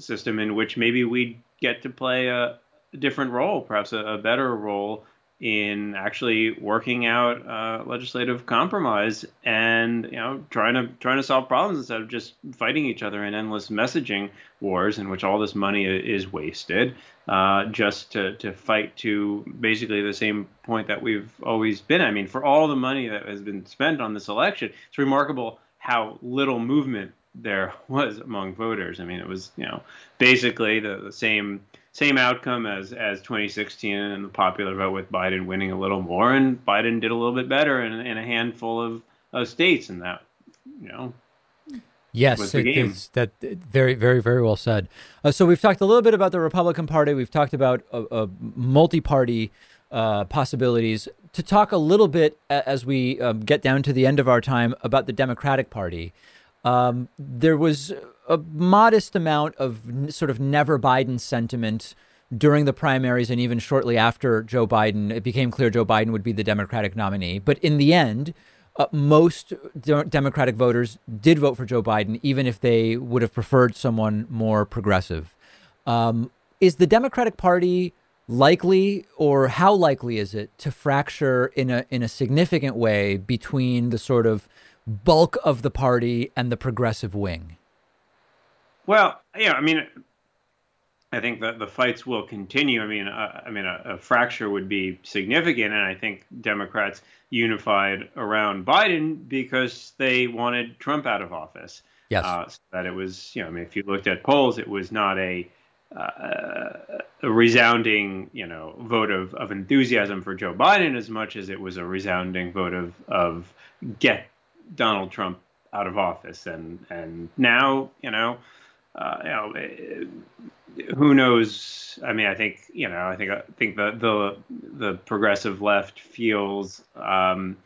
system in which maybe we get to play a, different role, perhaps a, a better role in actually working out uh, legislative compromise and you know trying to trying to solve problems instead of just fighting each other in endless messaging wars in which all this money is wasted uh, just to, to fight to basically the same point that we've always been. I mean, for all the money that has been spent on this election, it's remarkable how little movement there *laughs* was among voters. I mean, it was you know basically the, the same same outcome as as 2016 and the popular vote with Biden winning a little more, and Biden did a little bit better in, in a handful of, of states, and that you know. Yes, it, that very, very, very well said. Uh, so we've talked a little bit about the Republican Party. We've talked about a, a multi-party uh, possibilities. To talk a little bit as we um, get down to the end of our time about the Democratic Party, um, there was a modest amount of sort of never Biden sentiment during the primaries and even shortly after Joe Biden. It became clear Joe Biden would be the Democratic nominee. But in the end, uh, most de- Democratic voters did vote for Joe Biden, even if they would have preferred someone more progressive. Um, is the Democratic Party likely, or how likely is it to fracture in a in a significant way between the sort of bulk of the party and the progressive wing? Well, yeah, I mean, I think that the fights will continue. I mean, uh, I mean, a, a, fracture would be significant, and I think Democrats unified around Biden because they wanted Trump out of office. Yes, uh, so that it was, you know, I mean, if you looked at polls, it was not a uh, a resounding, you know, vote of, of enthusiasm for Joe Biden as much as it was a resounding vote of of get Donald Trump out of office, and and now, you know uh, you know, eh, who knows? I mean, I think you know, I think I think the the the progressive left feels, um,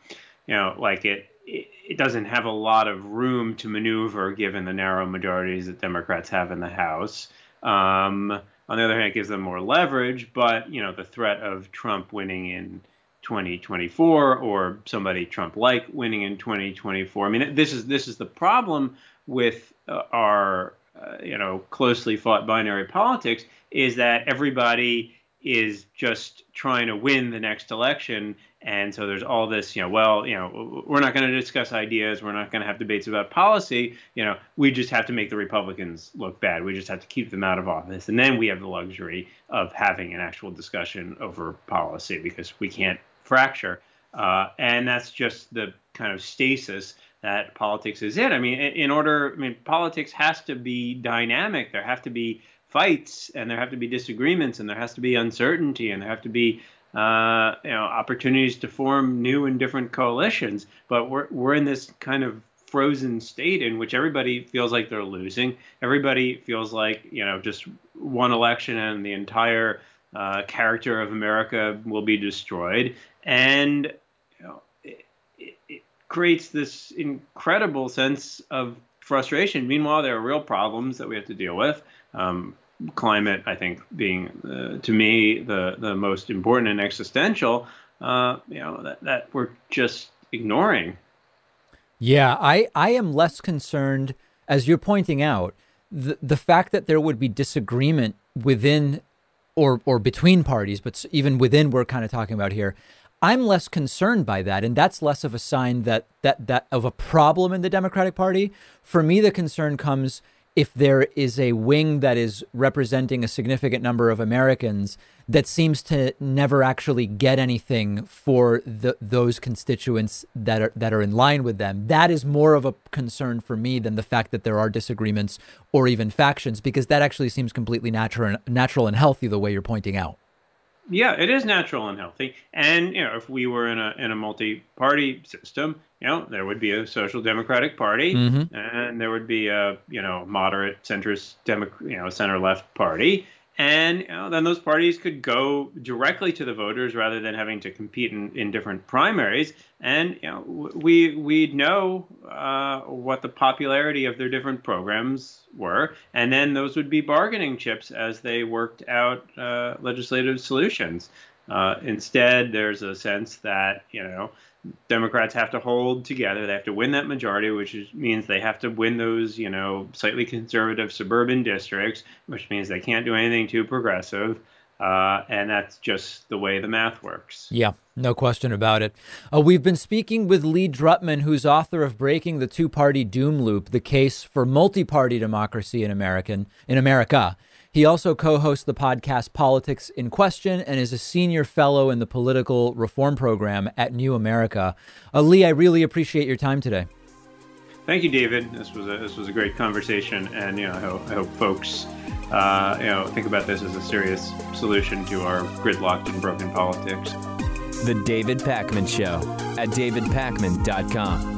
you know, like it, it it doesn't have a lot of room to maneuver given the narrow majorities that Democrats have in the House. Um, on the other hand, it gives them more leverage, but you know, the threat of Trump winning in 2024 or somebody Trump-like winning in 2024. I mean, this is this is the problem with uh, our uh, you know, closely fought binary politics is that everybody is just trying to win the next election. And so there's all this, you know, well, you know, we're not going to discuss ideas. We're not going to have debates about policy. You know, we just have to make the Republicans look bad. We just have to keep them out of office. And then we have the luxury of having an actual discussion over policy because we can't fracture. Uh, and that's just the kind of stasis that politics is it. I mean, in order, I mean, politics has to be dynamic. There have to be fights and there have to be disagreements and there has to be uncertainty and there have to be uh, you know opportunities to form new and different coalitions but we're we're in this kind of frozen state in which everybody feels like they're losing everybody feels like you know just one election and the entire uh, character of America will be destroyed and you know it, it, it creates this incredible sense of frustration meanwhile there are real problems that we have to deal with um, climate, I think, being uh, to me the the most important and existential, uh, you know, that, that we're just ignoring. Yeah, I I am less concerned, as you're pointing out, the the fact that there would be disagreement within or or between parties, but even within we're kind of talking about here. I'm less concerned by that, and that's less of a sign that that that of a problem in the Democratic Party. For me, the concern comes if there is a wing that is representing a significant number of Americans that seems to never actually get anything for the, those constituents that are that are in line with them. That is more of a concern for me than the fact that there are disagreements or even factions, because that actually seems completely natural, natural and healthy the way you're pointing out. Yeah, it is natural and healthy. And you know, if we were in a in a multi-party system, you know, there would be a social democratic party, mm-hmm. and there would be a you know moderate centrist demo, you know center left party, and you know, then those parties could go directly to the voters rather than having to compete in, in different primaries. And you know, we we know uh, what the popularity of their different programs were, and then those would be bargaining chips as they worked out uh, legislative solutions. Uh, instead, there's a sense that you know Democrats have to hold together. They have to win that majority, which is, means they have to win those, you know, slightly conservative suburban districts, which means they can't do anything too progressive. Uh, and that's just the way the math works. Yeah, no question about it. Uh, we've been speaking with Lee Drutman, who's author of Breaking the Two Party Doom Loop: The Case for Multi Party Democracy in American in America. He also co hosts the podcast Politics in Question and is a senior fellow in the political reform program at New America. Uh, Lee, I really appreciate your time today. Thank you, David. This was a, this was a great conversation, and you know, I hope, I hope folks uh, you know think about this as a serious solution to our gridlocked and broken politics. The David Pakman Show at davidpakman.com.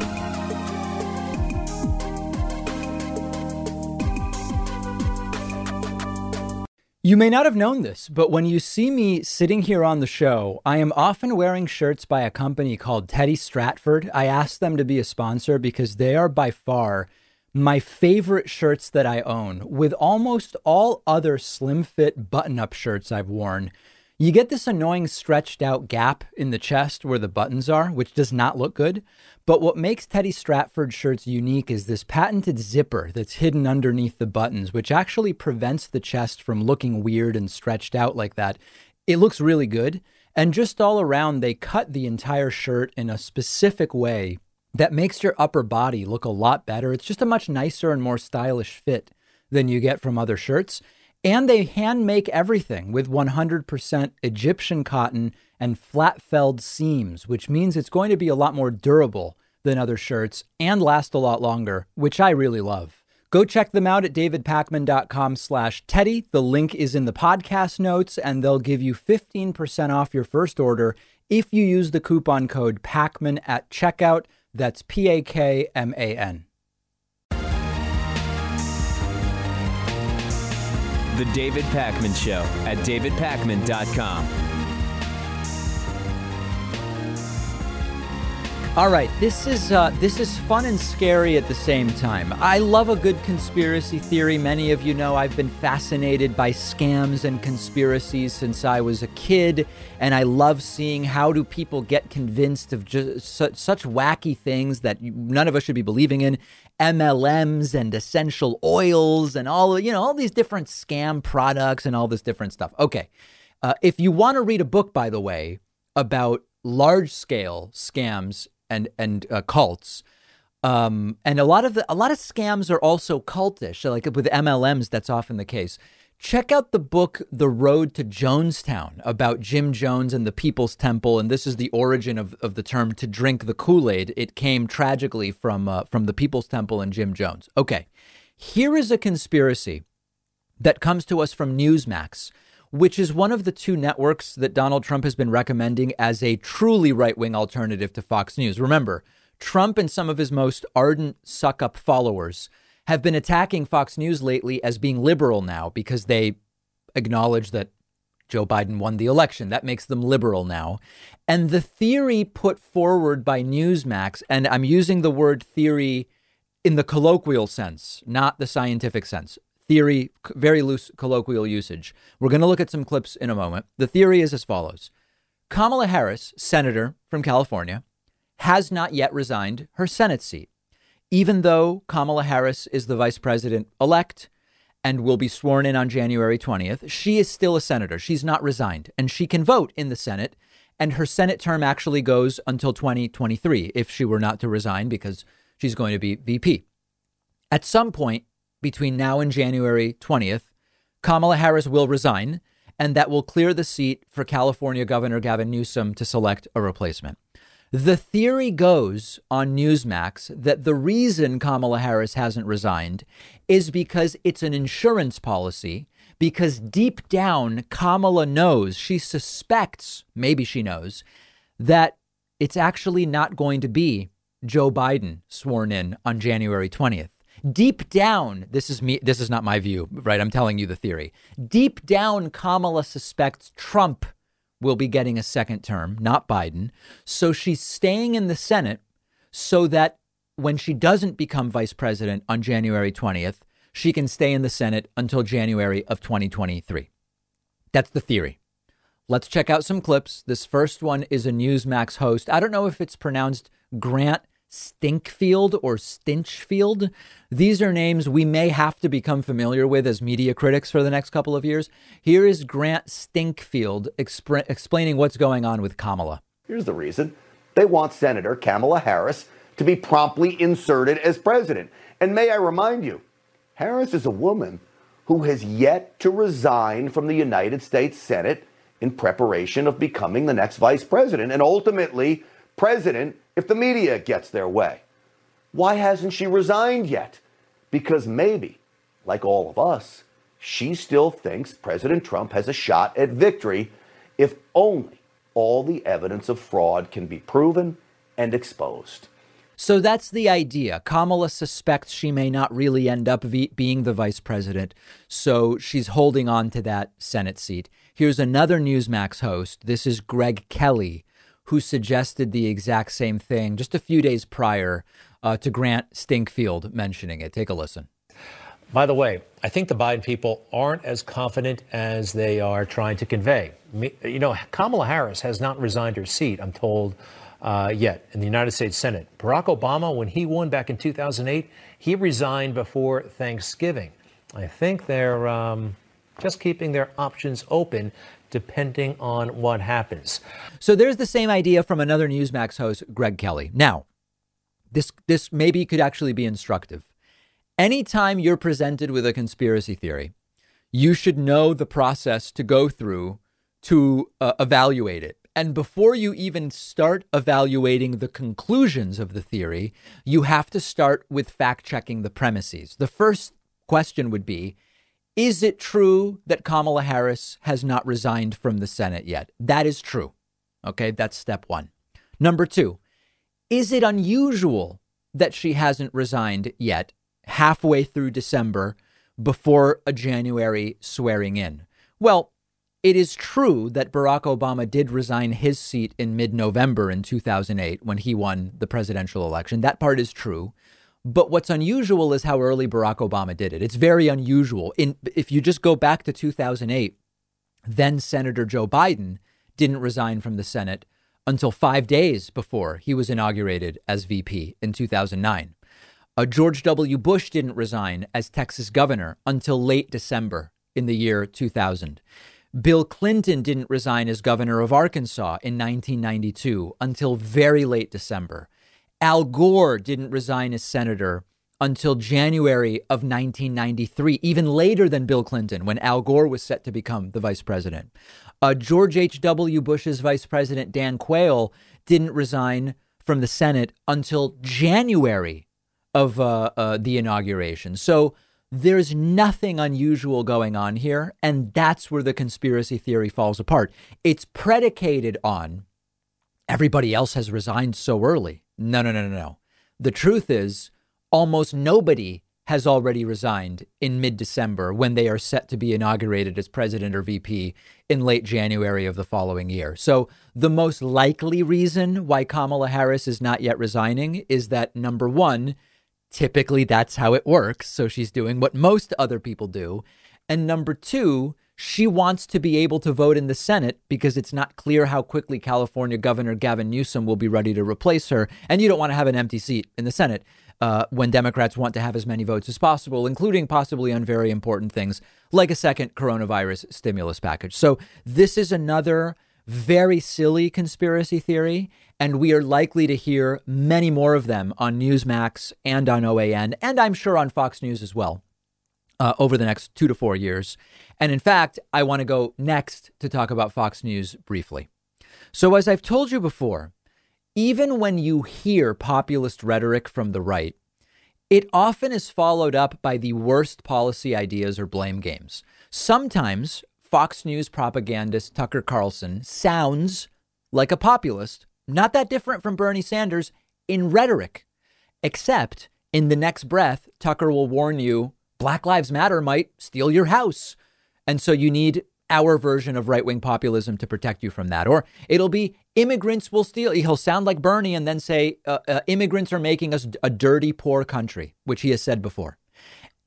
You may not have known this, but when you see me sitting here on the show, I am often wearing shirts by a company called Teddy Stratford. I asked them to be a sponsor because they are by far my favorite shirts that I own. With almost all other slim fit button up shirts I've worn, you get this annoying stretched out gap in the chest where the buttons are, which does not look good. But what makes Teddy Stratford shirts unique is this patented zipper that's hidden underneath the buttons, which actually prevents the chest from looking weird and stretched out like that. It looks really good. And just all around, they cut the entire shirt in a specific way that makes your upper body look a lot better. It's just a much nicer and more stylish fit than you get from other shirts. And they hand make everything with 100% Egyptian cotton and flat felled seams, which means it's going to be a lot more durable than other shirts and last a lot longer, which I really love. Go check them out at davidpakman.com slash Teddy. The link is in the podcast notes, and they'll give you 15% off your first order if you use the coupon code PAKMAN at checkout. That's P A K M A N. The David Pakman Show at davidpakman.com. All right, this is uh, this is fun and scary at the same time. I love a good conspiracy theory. Many of you know I've been fascinated by scams and conspiracies since I was a kid, and I love seeing how do people get convinced of just such, such wacky things that none of us should be believing in. MLMs and essential oils and all you know all these different scam products and all this different stuff. Okay. Uh, if you want to read a book, by the way, about large scale scams and and uh, cults, um, and a lot of the, a lot of scams are also cultish. So like with MLMs, that's often the case. Check out the book The Road to Jonestown about Jim Jones and the People's Temple, and this is the origin of, of the term "to drink the Kool Aid." It came tragically from uh, from the People's Temple and Jim Jones. Okay, here is a conspiracy that comes to us from Newsmax, which is one of the two networks that Donald Trump has been recommending as a truly right wing alternative to Fox News. Remember, Trump and some of his most ardent suck up followers have been attacking Fox News lately as being liberal now because they acknowledge that Joe Biden won the election. That makes them liberal now. And the theory put forward by Newsmax, and I'm using the word theory in the colloquial sense, not the scientific sense. Theory, very loose colloquial usage. We're going to look at some clips in a moment. The theory is as follows Kamala Harris, senator from California, has not yet resigned her Senate seat. Even though Kamala Harris is the vice president elect and will be sworn in on January 20th, she is still a senator. She's not resigned and she can vote in the Senate. And her Senate term actually goes until 2023 if she were not to resign because she's going to be VP. At some point between now and January 20th, Kamala Harris will resign, and that will clear the seat for California Governor Gavin Newsom to select a replacement. The theory goes on Newsmax that the reason Kamala Harris hasn't resigned is because it's an insurance policy. Because deep down, Kamala knows, she suspects, maybe she knows, that it's actually not going to be Joe Biden sworn in on January 20th. Deep down, this is me, this is not my view, right? I'm telling you the theory. Deep down, Kamala suspects Trump will be getting a second term, not Biden. So she's staying in the Senate so that when she doesn't become vice president on January 20th, she can stay in the Senate until January of 2023. That's the theory. Let's check out some clips. This first one is a Newsmax host. I don't know if it's pronounced Grant Stinkfield or Stinchfield. These are names we may have to become familiar with as media critics for the next couple of years. Here is Grant Stinkfield exp- explaining what's going on with Kamala. Here's the reason they want Senator Kamala Harris to be promptly inserted as president. And may I remind you, Harris is a woman who has yet to resign from the United States Senate in preparation of becoming the next vice president and ultimately president if the media gets their way. Why hasn't she resigned yet? Because maybe, like all of us, she still thinks President Trump has a shot at victory if only all the evidence of fraud can be proven and exposed. So that's the idea. Kamala suspects she may not really end up v- being the vice president, so she's holding on to that Senate seat. Here's another Newsmax host. This is Greg Kelly, who suggested the exact same thing just a few days prior uh, to Grant Stinkfield mentioning it. Take a listen. By the way, I think the Biden people aren't as confident as they are trying to convey. You know, Kamala Harris has not resigned her seat, I'm told, uh, yet in the United States Senate. Barack Obama, when he won back in 2008, he resigned before Thanksgiving. I think they're um, just keeping their options open depending on what happens. So there's the same idea from another Newsmax host, Greg Kelly. Now, this this maybe could actually be instructive. Anytime you're presented with a conspiracy theory, you should know the process to go through to uh, evaluate it. And before you even start evaluating the conclusions of the theory, you have to start with fact checking the premises. The first question would be is it true that Kamala Harris has not resigned from the Senate yet? That is true. Okay, that's step one. Number two, is it unusual that she hasn't resigned yet, halfway through December, before a January swearing in? Well, it is true that Barack Obama did resign his seat in mid November in 2008 when he won the presidential election. That part is true. But what's unusual is how early Barack Obama did it. It's very unusual. In if you just go back to 2008, then Senator Joe Biden didn't resign from the Senate until 5 days before he was inaugurated as VP in 2009. Uh, George W. Bush didn't resign as Texas governor until late December in the year 2000. Bill Clinton didn't resign as governor of Arkansas in 1992 until very late December. Al Gore didn't resign as senator until January of 1993, even later than Bill Clinton, when Al Gore was set to become the vice president. Uh, George H.W. Bush's vice president, Dan Quayle, didn't resign from the Senate until January of uh, uh, the inauguration. So there's nothing unusual going on here. And that's where the conspiracy theory falls apart. It's predicated on everybody else has resigned so early. No, no, no, no, no. The truth is, almost nobody has already resigned in mid December when they are set to be inaugurated as president or VP in late January of the following year. So, the most likely reason why Kamala Harris is not yet resigning is that number one, Typically, that's how it works. So she's doing what most other people do. And number two, she wants to be able to vote in the Senate because it's not clear how quickly California Governor Gavin Newsom will be ready to replace her. And you don't want to have an empty seat in the Senate uh, when Democrats want to have as many votes as possible, including possibly on very important things like a second coronavirus stimulus package. So this is another very silly conspiracy theory, and we are likely to hear many more of them on Newsmax and on OAN, and I'm sure on Fox News as well. Uh, over the next two to four years. And in fact, I want to go next to talk about Fox News briefly. So, as I've told you before, even when you hear populist rhetoric from the right, it often is followed up by the worst policy ideas or blame games. Sometimes Fox News propagandist Tucker Carlson sounds like a populist, not that different from Bernie Sanders in rhetoric, except in the next breath, Tucker will warn you Black Lives Matter might steal your house. And so you need our version of right wing populism to protect you from that. Or it'll be immigrants will steal. He'll sound like Bernie and then say uh, uh, immigrants are making us a dirty, poor country, which he has said before.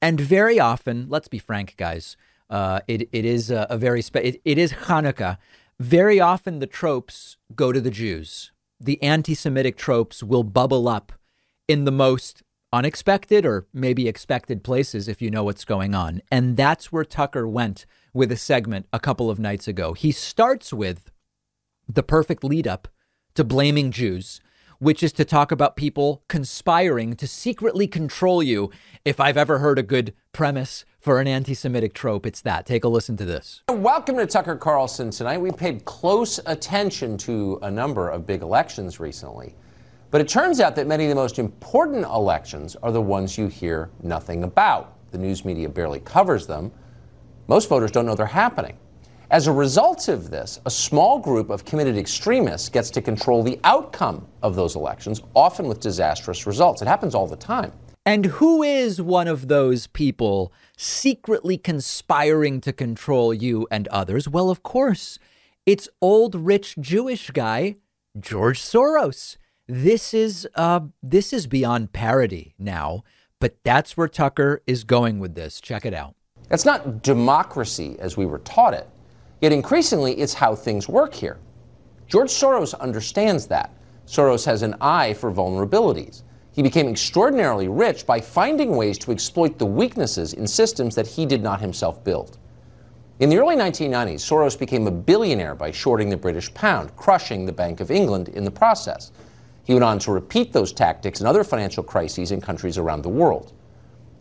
And very often, let's be frank, guys, uh, it, it is a, a very spe- it, it is Hanukkah. Very often the tropes go to the Jews. The anti-Semitic tropes will bubble up in the most unexpected or maybe expected places if you know what's going on. And that's where Tucker went with a segment a couple of nights ago. He starts with the perfect lead up to blaming Jews which is to talk about people conspiring to secretly control you. If I've ever heard a good premise for an anti Semitic trope, it's that. Take a listen to this. Welcome to Tucker Carlson tonight. We paid close attention to a number of big elections recently. But it turns out that many of the most important elections are the ones you hear nothing about. The news media barely covers them. Most voters don't know they're happening. As a result of this, a small group of committed extremists gets to control the outcome of those elections, often with disastrous results. It happens all the time. And who is one of those people secretly conspiring to control you and others? Well, of course, it's old rich Jewish guy George Soros. This is uh, this is beyond parody now, but that's where Tucker is going with this. Check it out. It's not democracy as we were taught it. Yet increasingly, it's how things work here. George Soros understands that. Soros has an eye for vulnerabilities. He became extraordinarily rich by finding ways to exploit the weaknesses in systems that he did not himself build. In the early 1990s, Soros became a billionaire by shorting the British pound, crushing the Bank of England in the process. He went on to repeat those tactics in other financial crises in countries around the world.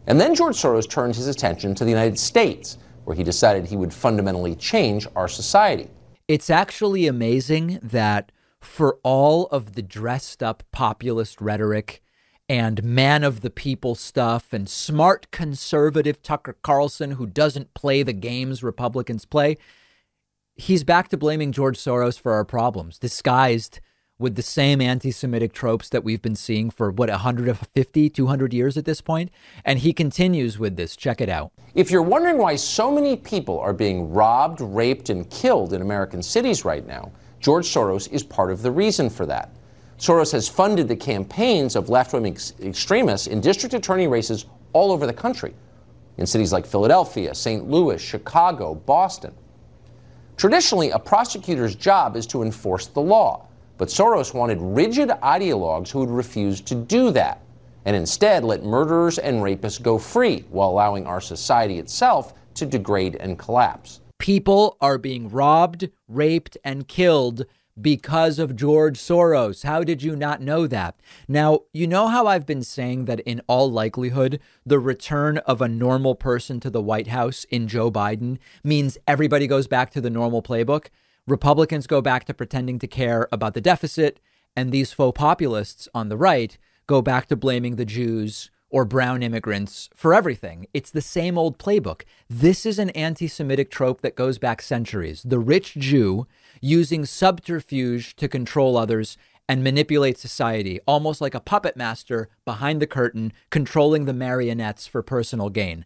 And then George Soros turned his attention to the United States where he decided he would fundamentally change our society. It's actually amazing that for all of the dressed up populist rhetoric and man of the people stuff and smart conservative Tucker Carlson who doesn't play the games Republicans play, he's back to blaming George Soros for our problems, disguised with the same anti Semitic tropes that we've been seeing for what, 150, 200 years at this point? And he continues with this. Check it out. If you're wondering why so many people are being robbed, raped, and killed in American cities right now, George Soros is part of the reason for that. Soros has funded the campaigns of left wing ex- extremists in district attorney races all over the country, in cities like Philadelphia, St. Louis, Chicago, Boston. Traditionally, a prosecutor's job is to enforce the law. But Soros wanted rigid ideologues who would refuse to do that and instead let murderers and rapists go free while allowing our society itself to degrade and collapse. People are being robbed, raped, and killed because of George Soros. How did you not know that? Now, you know how I've been saying that in all likelihood, the return of a normal person to the White House in Joe Biden means everybody goes back to the normal playbook. Republicans go back to pretending to care about the deficit, and these faux populists on the right go back to blaming the Jews or brown immigrants for everything. It's the same old playbook. This is an anti Semitic trope that goes back centuries. The rich Jew using subterfuge to control others and manipulate society, almost like a puppet master behind the curtain, controlling the marionettes for personal gain.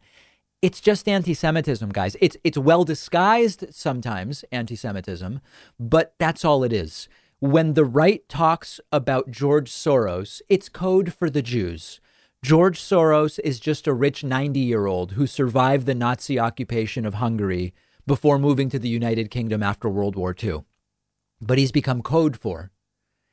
It's just anti-Semitism, guys. It's it's well disguised sometimes anti-Semitism, but that's all it is. When the right talks about George Soros, it's code for the Jews. George Soros is just a rich 90 year old who survived the Nazi occupation of Hungary before moving to the United Kingdom after World War II. But he's become code for,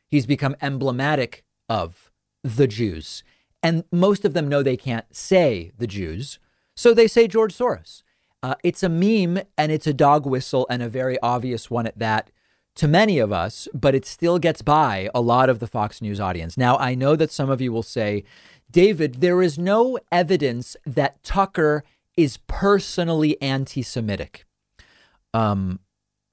he's become emblematic of the Jews. And most of them know they can't say the Jews so they say George Soros. Uh, it's a meme and it's a dog whistle and a very obvious one at that to many of us, but it still gets by a lot of the Fox News audience. Now, I know that some of you will say, David, there is no evidence that Tucker is personally anti Semitic. Um,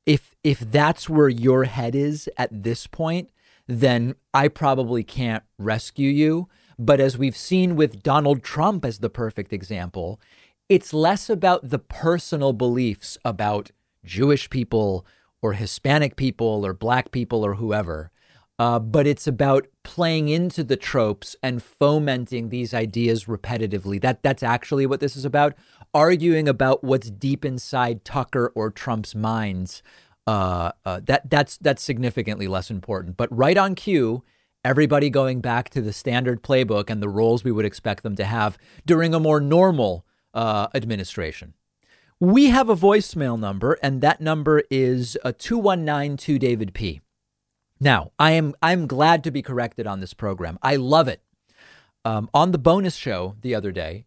if if that's where your head is at this point, then I probably can't rescue you. But as we've seen with Donald Trump as the perfect example, it's less about the personal beliefs about Jewish people or Hispanic people or black people or whoever. Uh, but it's about playing into the tropes and fomenting these ideas repetitively. That that's actually what this is about. Arguing about what's deep inside Tucker or Trump's minds. Uh, uh, that that's that's significantly less important. But right on cue, everybody going back to the standard playbook and the roles we would expect them to have during a more normal uh, administration. We have a voicemail number, and that number is a uh, 2192 David P. Now, I am I'm glad to be corrected on this program. I love it. Um, on the bonus show the other day,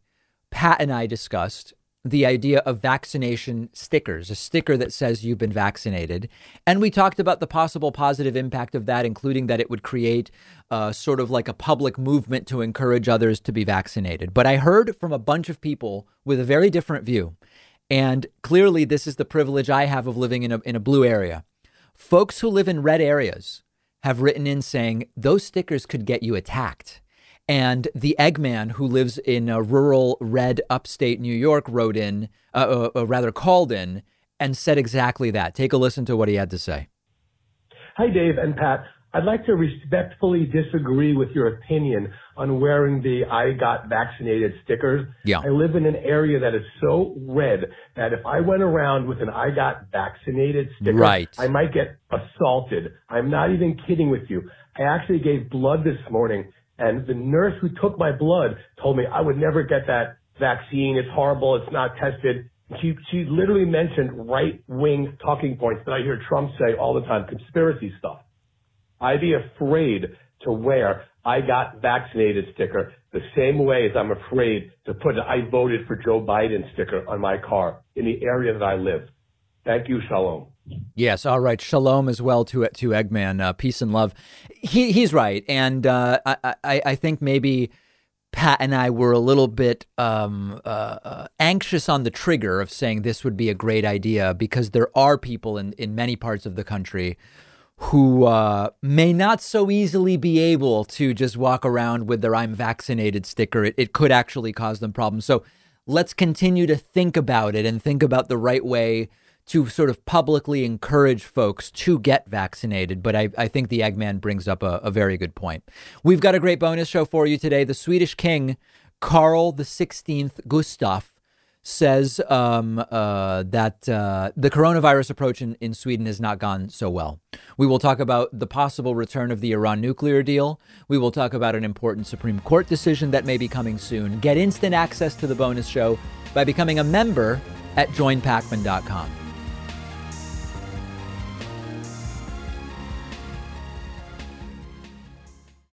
Pat and I discussed the idea of vaccination stickers, a sticker that says you've been vaccinated. And we talked about the possible positive impact of that, including that it would create uh, sort of like a public movement to encourage others to be vaccinated. But I heard from a bunch of people with a very different view. And clearly, this is the privilege I have of living in a, in a blue area. Folks who live in red areas have written in saying those stickers could get you attacked. And the Eggman, who lives in a rural red upstate New York, wrote in, uh, uh, uh, rather called in, and said exactly that. Take a listen to what he had to say. Hi, Dave and Pat. I'd like to respectfully disagree with your opinion on wearing the I got vaccinated stickers. Yeah. I live in an area that is so red that if I went around with an I got vaccinated sticker, right. I might get assaulted. I'm not even kidding with you. I actually gave blood this morning and the nurse who took my blood told me I would never get that vaccine. It's horrible. It's not tested. She, she literally mentioned right wing talking points that I hear Trump say all the time, conspiracy stuff. I'd be afraid to wear I got vaccinated sticker the same way as I'm afraid to put an I voted for Joe Biden sticker on my car in the area that I live. Thank you. Shalom. Yes. All right. Shalom as well to to Eggman. Uh, peace and love. He he's right, and uh, I, I I think maybe. Pat and I were a little bit um, uh, uh, anxious on the trigger of saying this would be a great idea because there are people in, in many parts of the country who uh, may not so easily be able to just walk around with their I'm vaccinated sticker. It, it could actually cause them problems. So let's continue to think about it and think about the right way to sort of publicly encourage folks to get vaccinated. But I, I think the Eggman brings up a, a, very good point. We've got a great bonus show for you today. The Swedish king, Carl the Sixteenth Gustav, says um, uh, that uh, the coronavirus approach in, in Sweden has not gone so well. We will talk about the possible return of the Iran nuclear deal. We will talk about an important Supreme Court decision that may be coming soon. Get instant access to the bonus show by becoming a member at joinpakman.com.